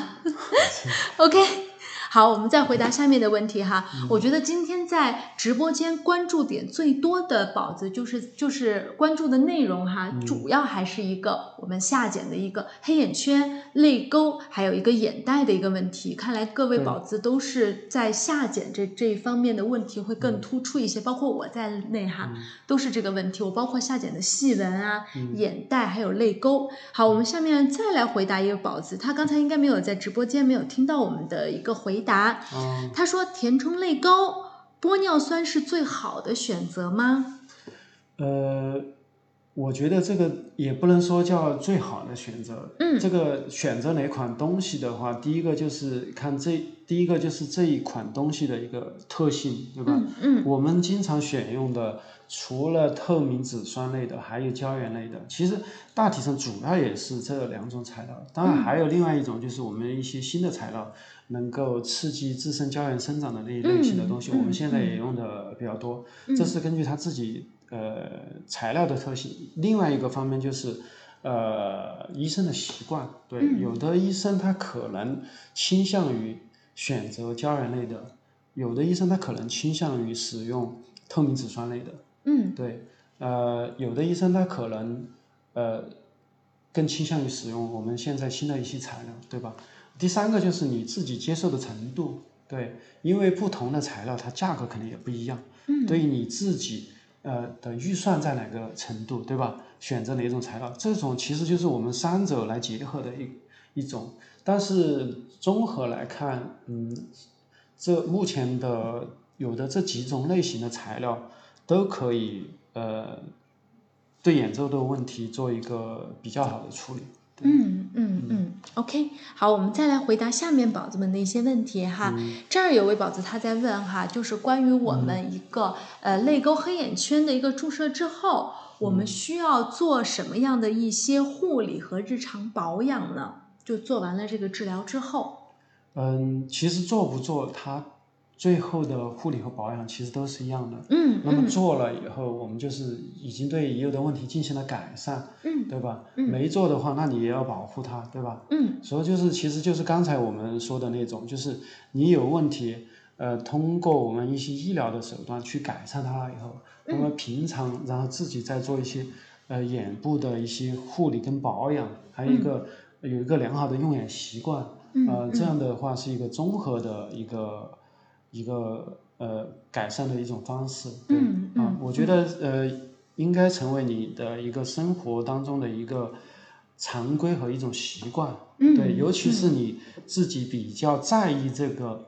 OK。好，我们再回答下面的问题哈。我觉得今天在直播间关注点最多的宝子，就是就是关注的内容哈，主要还是一个我们下睑的一个黑眼圈、泪沟，还有一个眼袋的一个问题。看来各位宝子都是在下睑这这一方面的问题会更突出一些，包括我在内哈，都是这个问题。我包括下睑的细纹啊、眼袋还有泪沟。好，我们下面再来回答一个宝子，他刚才应该没有在直播间没有听到我们的一个回答。嗯，他说填充泪沟，玻尿酸是最好的选择吗？呃，我觉得这个也不能说叫最好的选择。嗯这个选择哪款东西的话，第一个就是看这，第一个就是这一款东西的一个特性，对吧？嗯嗯我们经常选用的，除了透明质酸类的，还有胶原类的。其实大体上主要也是这两种材料，当然还有另外一种，就是我们一些新的材料，能够刺激自身胶原生长的那一类型的东西，嗯我们现在也用的比较多。这是根据它自己呃材料的特性。另外一个方面就是。呃，医生的习惯，对，有的医生他可能倾向于选择胶原类的，有的医生他可能倾向于使用透明质酸类的，嗯对，呃，有的医生他可能呃更倾向于使用我们现在新的一些材料，对吧？第三个就是你自己接受的程度，对，因为不同的材料它价格肯定也不一样，嗯。对于你自己呃的预算在哪个程度，对吧？选择哪种材料，这种其实就是我们三者来结合的一一种，但是综合来看，嗯，这目前的有的这几种类型的材料都可以呃对演奏的问题做一个比较好的处理。嗯嗯嗯，OK，好，我们再来回答下面宝子们的一些问题哈。这儿有位宝子他在问哈，就是关于我们一个、呃泪沟黑眼圈的一个注射之后，我们需要做什么样的一些护理和日常保养呢？就做完了这个治疗之后，嗯，其实做不做它最后的护理和保养其实都是一样的。嗯那么嗯做了以后，我们就是已经对已有的问题进行了改善，嗯。对吧？嗯。没做的话，那你也要保护它，对吧？嗯。所以就是，其实就是刚才我们说的那种，就是你有问题，呃，通过我们一些医疗的手段去改善它了以后，那么平常然后自己再做一些呃眼部的一些护理跟保养，还有一个有一个良好的用眼习惯，呃，这样的话是一个综合的一个一个呃改善的一种方式，对啊，我觉得呃应该成为你的一个生活当中的一个常规和一种习惯，嗯对，尤其是你自己比较在意这个。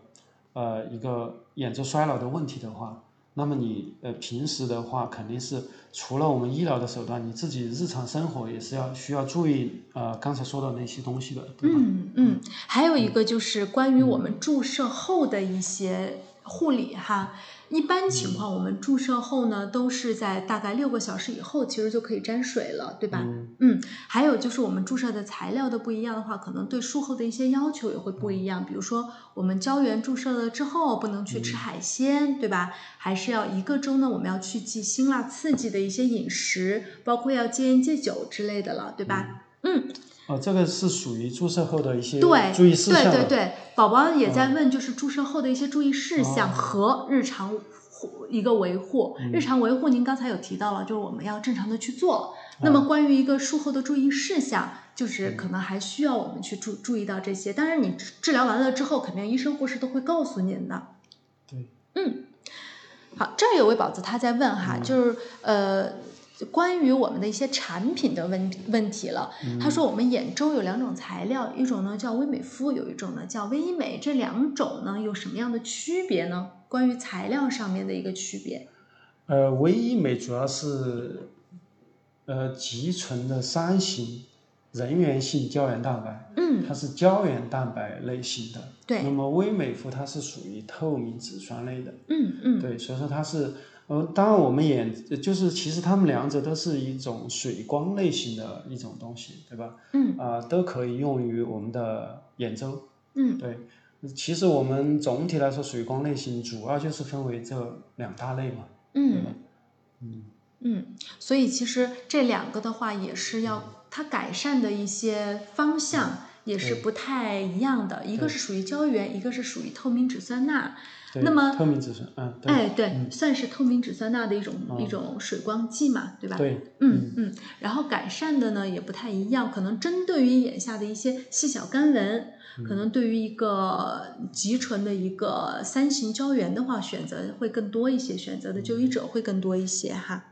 呃，一个眼周衰老的问题的话，那么你呃平时的话，肯定是除了我们医疗的手段，你自己日常生活也是要需要注意呃刚才说的那些东西的，对吧？嗯嗯，还有一个就是关于我们注射后的一些护理哈。一般情况，我们注射后呢，都是在大概六个小时以后，其实就可以沾水了，对吧？嗯。还有就是我们注射的材料的不一样的话，可能对术后的一些要求也会不一样。比如说，我们胶原注射了之后，不能去吃海鲜，对吧？还是要一个周呢，我们要去忌辛辣刺激的一些饮食，包括要戒烟戒酒之类的了，对吧？嗯。哦，这个是属于注射后的一些注意事项。对对对，宝宝也在问，就是注射后的一些注意事项和日常一个维护。日常维护您刚才有提到了，就是我们要正常的去做。那么关于一个术后的注意事项，就是可能还需要我们去注注意到这些。当然，你治疗完了之后，肯定医生护士都会告诉您的。对。嗯。好，这儿有位宝子他在问哈，就是呃。关于我们的一些产品的问问题了，他说我们眼周有两种材料，一种呢叫微美肤，有一种呢叫微医美，这两种呢有什么样的区别呢？关于材料上面的一个区别。呃，微医美主要是呃集成的三型人源性胶原蛋白，嗯，它是胶原蛋白类型的，对。那么微美肤它是属于透明质酸类的，嗯嗯，对，所以说它是。呃，当然，我们眼就是其实它们两者都是一种水光类型的一种东西，对吧？嗯。啊，都可以用于我们的眼周。嗯。对，其实我们总体来说，水光类型主要就是分为这两大类嘛。嗯。嗯。嗯，所以其实这两个的话，也是要它改善的一些方向也是不太一样的，一个是属于胶原，一个是属于透明质酸钠。那么透明质酸，嗯，哎，对，算是透明质酸钠的一种一种水光剂嘛，对吧？对，嗯嗯，然后改善的呢也不太一样，可能针对于眼下的一些细小干纹，可能对于一个极纯的一个三型胶原的话，选择会更多一些，选择的就医者会更多一些哈。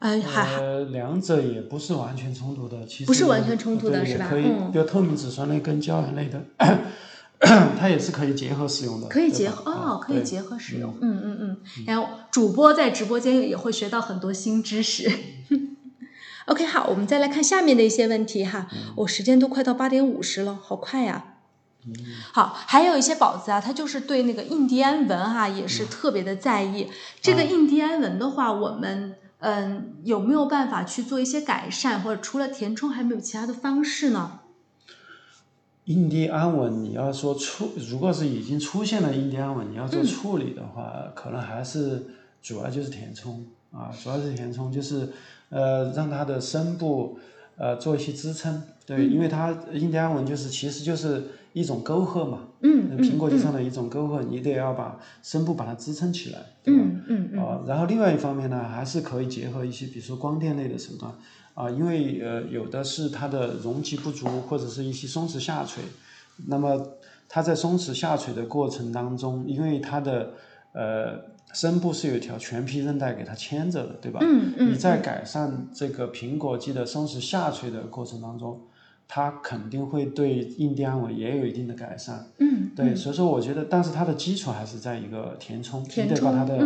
呃，还两者也不是完全冲突的，其实不是完全冲突的是吧？可以，比如透明质酸类跟胶原类的。它也是可以结合使用的，可以结合哦，可以结合使用，嗯嗯嗯。然后主播在直播间也会学到很多新知识。OK，好，我们再来看下面的一些问题哈。我时间都快到八点五十了，好快呀。好，还有一些宝子啊，他就是对那个印第安纹哈也是特别的在意。这个印第安纹的话，我们嗯有没有办法去做一些改善，或者除了填充，还有没有其他的方式呢？印第安纹，你要说处，如果是已经出现了印第安纹，你要做处理的话，可能还是主要就是填充啊，主要是填充，就是呃让它的深部呃做一些支撑，对，因为它印第安纹就是其实就是一种沟壑嘛，嗯苹果肌上的一种沟壑，你得要把深部把它支撑起来，对吧？嗯嗯嗯。啊，然后另外一方面呢，还是可以结合一些，比如说光电类的手段。啊，因为呃有的是它的容积不足，或者是一些松弛下垂，那么它在松弛下垂的过程当中，因为它的呃深部是有一条全皮韧带给它牵着的，对吧？嗯嗯。你在改善这个苹果肌的松弛下垂的过程当中，它肯定会对印第安纹也有一定的改善。嗯。对，所以说我觉得，但是它的基础还是在一个填充，你得把它的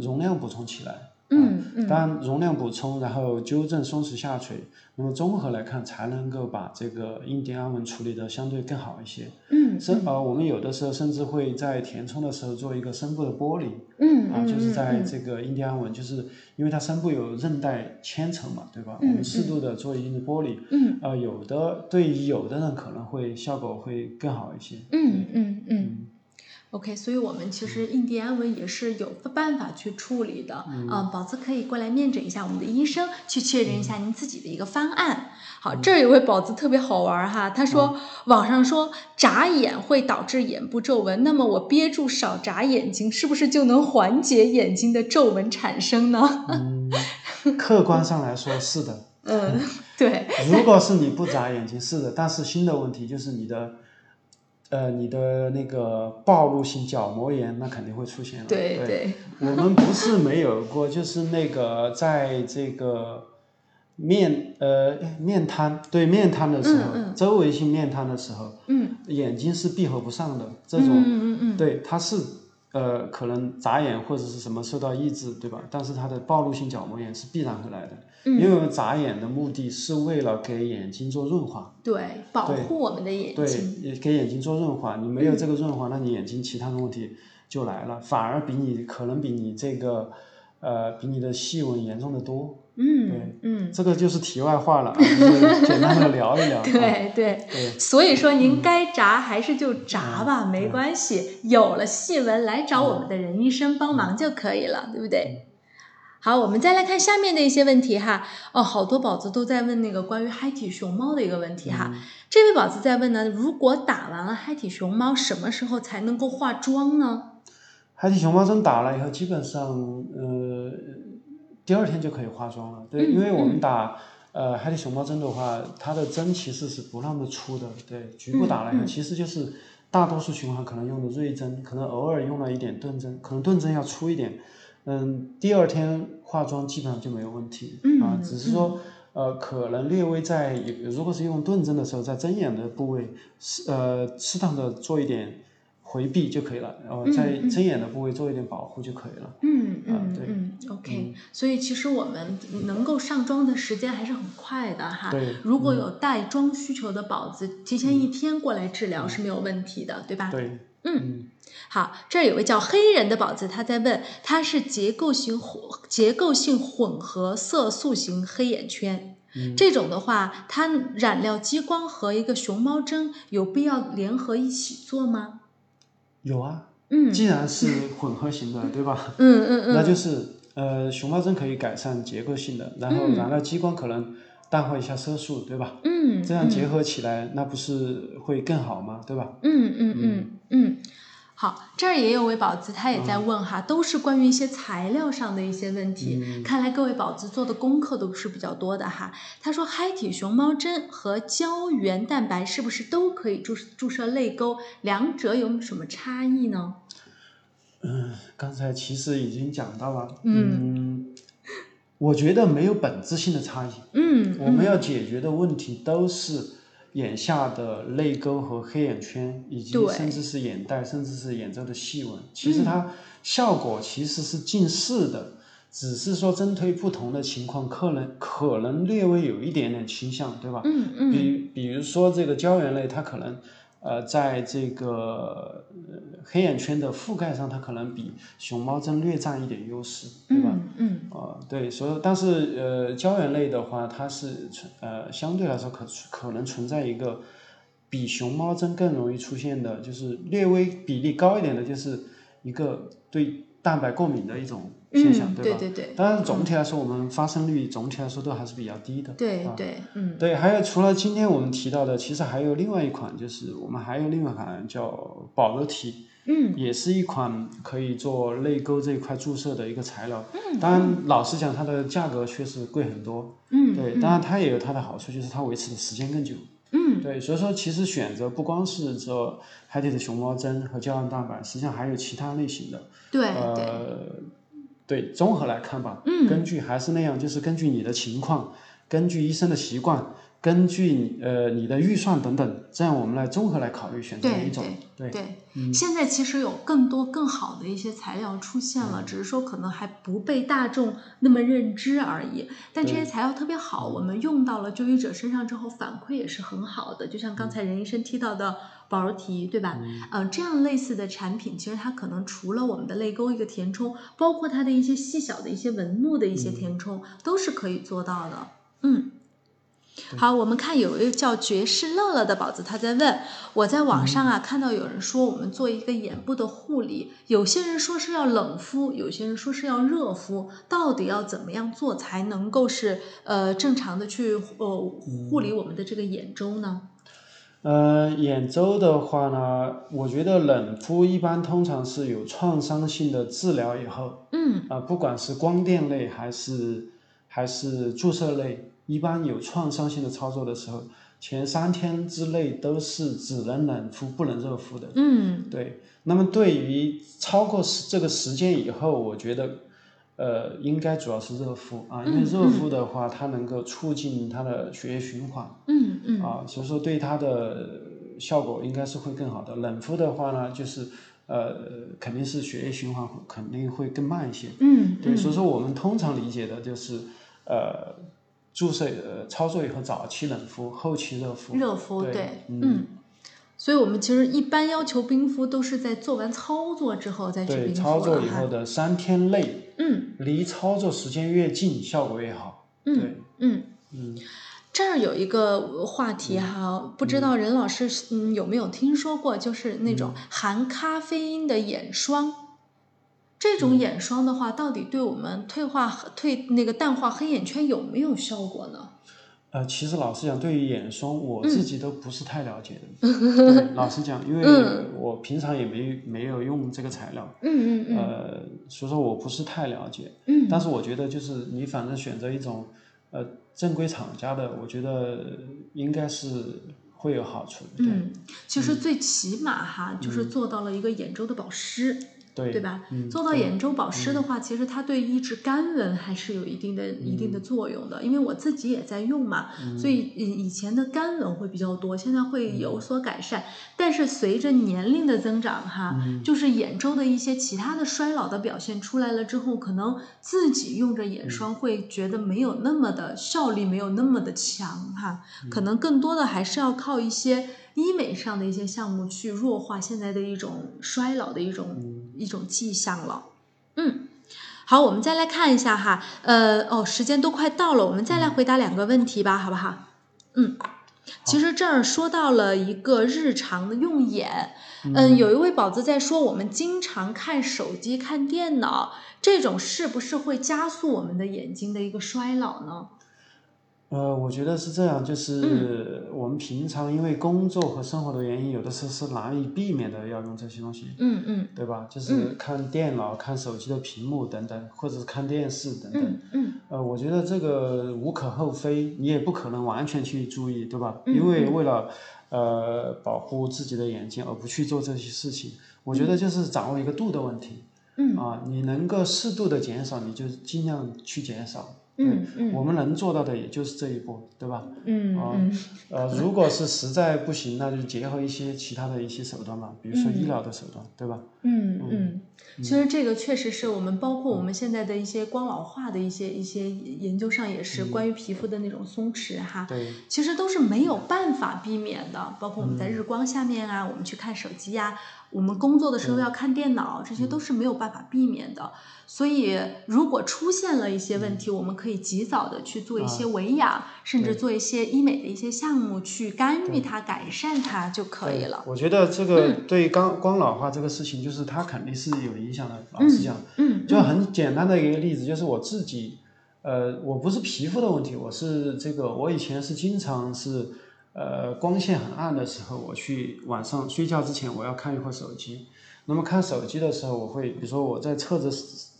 容量补充起来。嗯嗯，当然容量补充，然后纠正松弛下垂，那么综合来看才能够把这个印第安纹处理的相对更好一些。嗯，深呃，我们有的时候甚至会在填充的时候做一个深部的剥离。嗯啊，就是在这个印第安纹，就是因为它深部有韧带牵扯嘛，对吧？我们适度的做一定的剥离。嗯，呃，有的对于有的人可能会效果会更好一些。嗯嗯嗯。OK，所以我们其实印第安纹也是有办法去处理的。嗯，宝子可以过来面诊一下我们的医生，去确认一下您自己的一个方案。好。好，这儿有位宝子特别好玩哈，他说网上说眨眼会导致眼部皱纹，那么我憋住少眨眼睛，是不是就能缓解眼睛的皱纹产生呢？嗯，客观上来说是的。嗯，对。如果是你不眨眼睛，是的，但是新的问题就是你的。呃，你的那个暴露性角膜炎，那肯定会出现了。对对，我们不是没有过，就是那个在这个面呃面瘫，对面瘫的时候，周围性面瘫的时候，嗯，眼睛是闭合不上的，这种，嗯嗯嗯，对，它是呃可能眨眼或者是什么受到抑制，对吧？但是它的暴露性角膜炎是必然会来的。因为我们眨眼的目的是为了给眼睛做润滑，对，保护我们的眼睛，对，给眼睛做润滑。你没有这个润滑，那你眼睛其他的问题就来了，反而比你可能比你这个，呃，比你的细纹严重的多。嗯，对，嗯，这个就是题外话了，就是简单的聊一聊。对对对，所以说您该炸还是就炸吧，没关系，有了细纹来找我们的任医生帮忙就可以了，对不对？好，我们再来看下面的一些问题哈。哦，好多宝子都在问那个关于嗨体熊猫的一个问题哈。这位宝子在问呢，如果打完了嗨体熊猫，什么时候才能够化妆呢？嗨体熊猫针打了以后，基本上呃第二天就可以化妆了。对，因为我们打呃海底熊猫针的话，它的针其实是不那么粗的。对，局部打了以后，其实就是大多数情况可能用的锐针，可能偶尔用了一点钝针，可能钝针要粗一点。嗯，第二天化妆基本上就没有问题啊，只是说呃，可能略微在如果是用钝针的时候，在针眼的部位适呃适当的做一点回避就可以了，然后在针眼的部位做一点保护就可以了。嗯嗯对嗯，OK。所以其实我们能够上妆的时间还是很快的哈。对。如果有带妆需求的宝子，提前一天过来治疗是没有问题的，对吧？对。嗯。好，这儿有位叫黑人的宝子，他在问，他是结构性混结构性混合色素型黑眼圈，这种的话，它染料激光和一个熊猫针有必要联合一起做吗？有啊，嗯，既然是混合型的，对吧？嗯嗯嗯，那就是呃，熊猫针可以改善结构性的，然后染料激光可能淡化一下色素，对吧？嗯，这样结合起来，那不是会更好吗？对吧？嗯嗯嗯嗯。好，这儿也有位宝子，他也在问哈，都是关于一些材料上的一些问题。看来各位宝子做的功课都是比较多的哈。他说，嗨体熊猫针和胶原蛋白是不是都可以注注射泪沟？两者有什么差异呢？嗯，刚才其实已经讲到了。嗯，我觉得没有本质性的差异。嗯，我们要解决的问题都是。眼下的泪沟和黑眼圈，以及甚至是眼袋，甚至是眼周的细纹，其实它效果其实是近似的，只是说针对不同的情况，可能可能略微有一点点倾向，对吧？嗯嗯。比比如说这个胶原类，它可能。呃，在这个黑眼圈的覆盖上，它可能比熊猫针略占一点优势，对吧？嗯。啊，对，所以但是呃，胶原类的话，它是存呃相对来说可可能存在一个比熊猫针更容易出现的，就是略微比例高一点的，就是一个对蛋白过敏的一种。现象对吧？对对对。当然，总体来说，我们发生率总体来说都还是比较低的。对对，嗯。对，还有除了今天我们提到的，其实还有另外一款，就是我们还有另外一款叫保乐体，嗯，也是一款可以做泪沟这一块注射的一个材料。嗯。当然，老实讲，它的价格确实贵很多。嗯。对，当然它也有它的好处，就是它维持的时间更久。嗯。对，所以说其实选择不光是说海底的熊猫针和胶原蛋白，实际上还有其他类型的。对。呃。对，综合来看吧，嗯根据还是那样，就是根据你的情况，根据医生的习惯，根据你呃你的预算等等，这样我们来综合来考虑选择哪一种。对对对，现在其实有更多更好的一些材料出现了，只是说可能还不被大众那么认知而已。但这些材料特别好，我们用到了就医者身上之后，反馈也是很好的。就像刚才任医生提到的。保柔提对吧？嗯，这样类似的产品，其实它可能除了我们的泪沟一个填充，包括它的一些细小的一些纹路的一些填充，都是可以做到的。嗯，好，我们看有一个叫爵士乐乐的宝子，他在问，我在网上啊看到有人说我们做一个眼部的护理，有些人说是要冷敷，有些人说是要热敷，到底要怎么样做才能够是呃正常的去呃护理我们的这个眼周呢？呃，眼周的话呢，我觉得冷敷一般通常是有创伤性的治疗以后，嗯，啊，不管是光电类还是还是注射类，一般有创伤性的操作的时候，前三天之内都是只能冷敷不能热敷的，嗯，对。那么对于超过时这个时间以后，我觉得。呃，应该主要是热敷啊，因为热敷的话，它能够促进它的血液循环，嗯嗯，啊，所以说对它的效果应该是会更好的。冷敷的话呢，就是呃，肯定是血液循环肯定会更慢一些，嗯，对，所以说我们通常理解的就是呃，注射呃操作以后早期冷敷，后期热敷，热敷对，嗯。所以我们其实一般要求冰敷都是在做完操作之后再去冰敷对，操作以后的三天内，嗯，离操作时间越近，效果越好。嗯嗯。嗯。这儿有一个话题哈，不知道任老师嗯有没有听说过，就是那种含咖啡因的眼霜。这种眼霜的话，到底对我们退化退那个淡化黑眼圈有没有效果呢？呃，其实老实讲，对于眼霜，我自己都不是太了解的。老实讲，因为我平常也没没有用这个材料。嗯嗯嗯。呃，所以说我不是太了解。嗯。但是我觉得，就是你反正选择一种呃正规厂家的，我觉得应该是会有好处的。嗯，其实最起码哈，就是做到了一个眼周的保湿。对对吧？嗯，做到眼周保湿的话，其实它对抑制干纹还是有一定的、一定的作用的。因为我自己也在用嘛，所以以前的干纹会比较多，现在会有所改善。但是随着年龄的增长，哈，就是眼周的一些其他的衰老的表现出来了之后，可能自己用着眼霜会觉得没有那么的效力，没有那么的强哈。可能更多的还是要靠一些。医美上的一些项目去弱化现在的一种衰老的一种一种迹象了。嗯，好，我们再来看一下哈，呃，哦，时间都快到了，我们再来回答两个问题吧，好不好？嗯，其实这儿说到了一个日常的用眼，嗯，有一位宝子在说，我们经常看手机、看电脑，这种是不是会加速我们的眼睛的一个衰老呢？呃，我觉得是这样，就是我们平常因为工作和生活的原因，有的时候是难以避免的要用这些东西，嗯嗯，对吧？就是看电脑、看手机的屏幕等等，或者是看电视等等，嗯嗯，呃，我觉得这个无可厚非，你也不可能完全去注意，对吧？因为为了呃保护自己的眼睛而不去做这些事情，我觉得就是掌握一个度的问题，嗯啊，你能够适度的减少，你就尽量去减少。嗯嗯，我们能做到的也就是这一步，对吧？嗯嗯，呃，如果是实在不行，那就结合一些其他的一些手段嘛，比如说医疗的手段，对吧？嗯嗯，其实这个确实是我们包括我们现在的一些光老化的一些一些研究上也是关于皮肤的那种松弛哈，对，其实都是没有办法避免的，包括我们在日光下面啊，我们去看手机呀，我们工作的时候要看电脑，这些都是没有办法避免的。所以，如果出现了一些问题，我们可以及早的去做一些维养，甚至做一些医美的一些项目去干预它、改善它就可以了。我觉得这个对光光老化这个事情，就是它肯定是有影响的。老实讲，嗯，就很简单的一个例子，就是我自己，呃，我不是皮肤的问题，我是这个，我以前是经常是，呃，光线很暗的时候，我去晚上睡觉之前，我要看一会儿手机。那么看手机的时候，我会，比如说我在侧着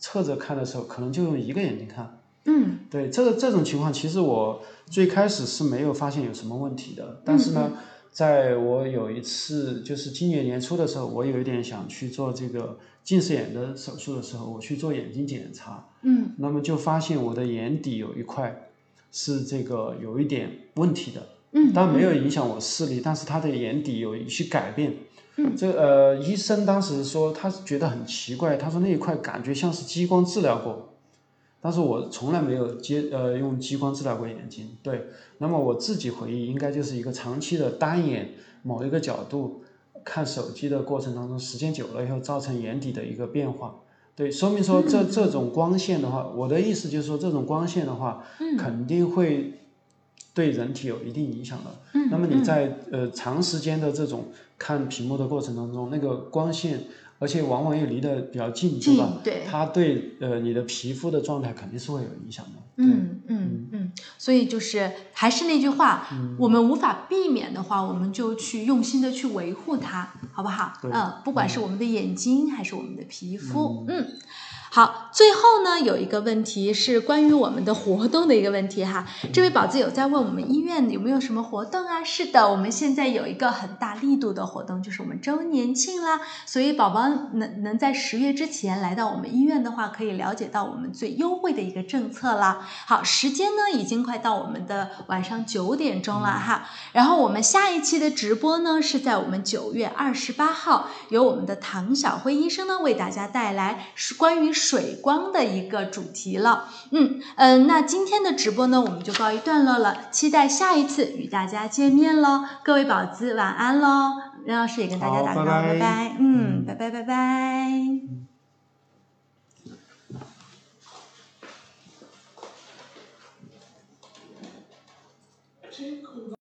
侧着看的时候，可能就用一个眼睛看。嗯，对，这个这种情况，其实我最开始是没有发现有什么问题的。但是呢，在我有一次就是今年年初的时候，我有一点想去做这个近视眼的手术的时候，我去做眼睛检查。嗯，那么就发现我的眼底有一块是这个有一点问题的。嗯，但没有影响我视力，但是他的眼底有一些改变。嗯，这呃，医生当时说他觉得很奇怪，他说那一块感觉像是激光治疗过，但是我从来没有接呃用激光治疗过眼睛。对，那么我自己回忆应该就是一个长期的单眼某一个角度看手机的过程当中，时间久了以后造成眼底的一个变化。对，说明说这这种光线的话，我的意思就是说这种光线的话，肯定会对人体有一定影响的。嗯那么你在呃长时间的这种看屏幕的过程当中，那个光线，而且往往又离得比较近，近对吧？对它对呃你的皮肤的状态肯定是会有影响的。嗯嗯嗯，所以就是还是那句话，嗯我们无法避免的话，我们就去用心的去维护它，好不好？嗯，不管是我们的眼睛还是我们的皮肤，嗯。好，最后呢，有一个问题是关于我们的活动的一个问题哈。这位宝子有在问我们医院有没有什么活动啊？是的，我们现在有一个很大力度的活动，就是我们周年庆啦。所以宝宝能能在十月之前来到我们医院的话，可以了解到我们最优惠的一个政策啦。好，时间呢已经快到我们的晚上九点钟了哈。然后我们下一期的直播呢是在我们九月二十八号，由我们的唐晓辉医生呢为大家带来是关于水光的一个主题了。嗯嗯、呃那今天的直播呢我们就告一段落了，期待下一次与大家见面喽。各位宝子晚安喽，任老师也跟大家打个招呼，拜拜嗯，拜拜拜拜。嗯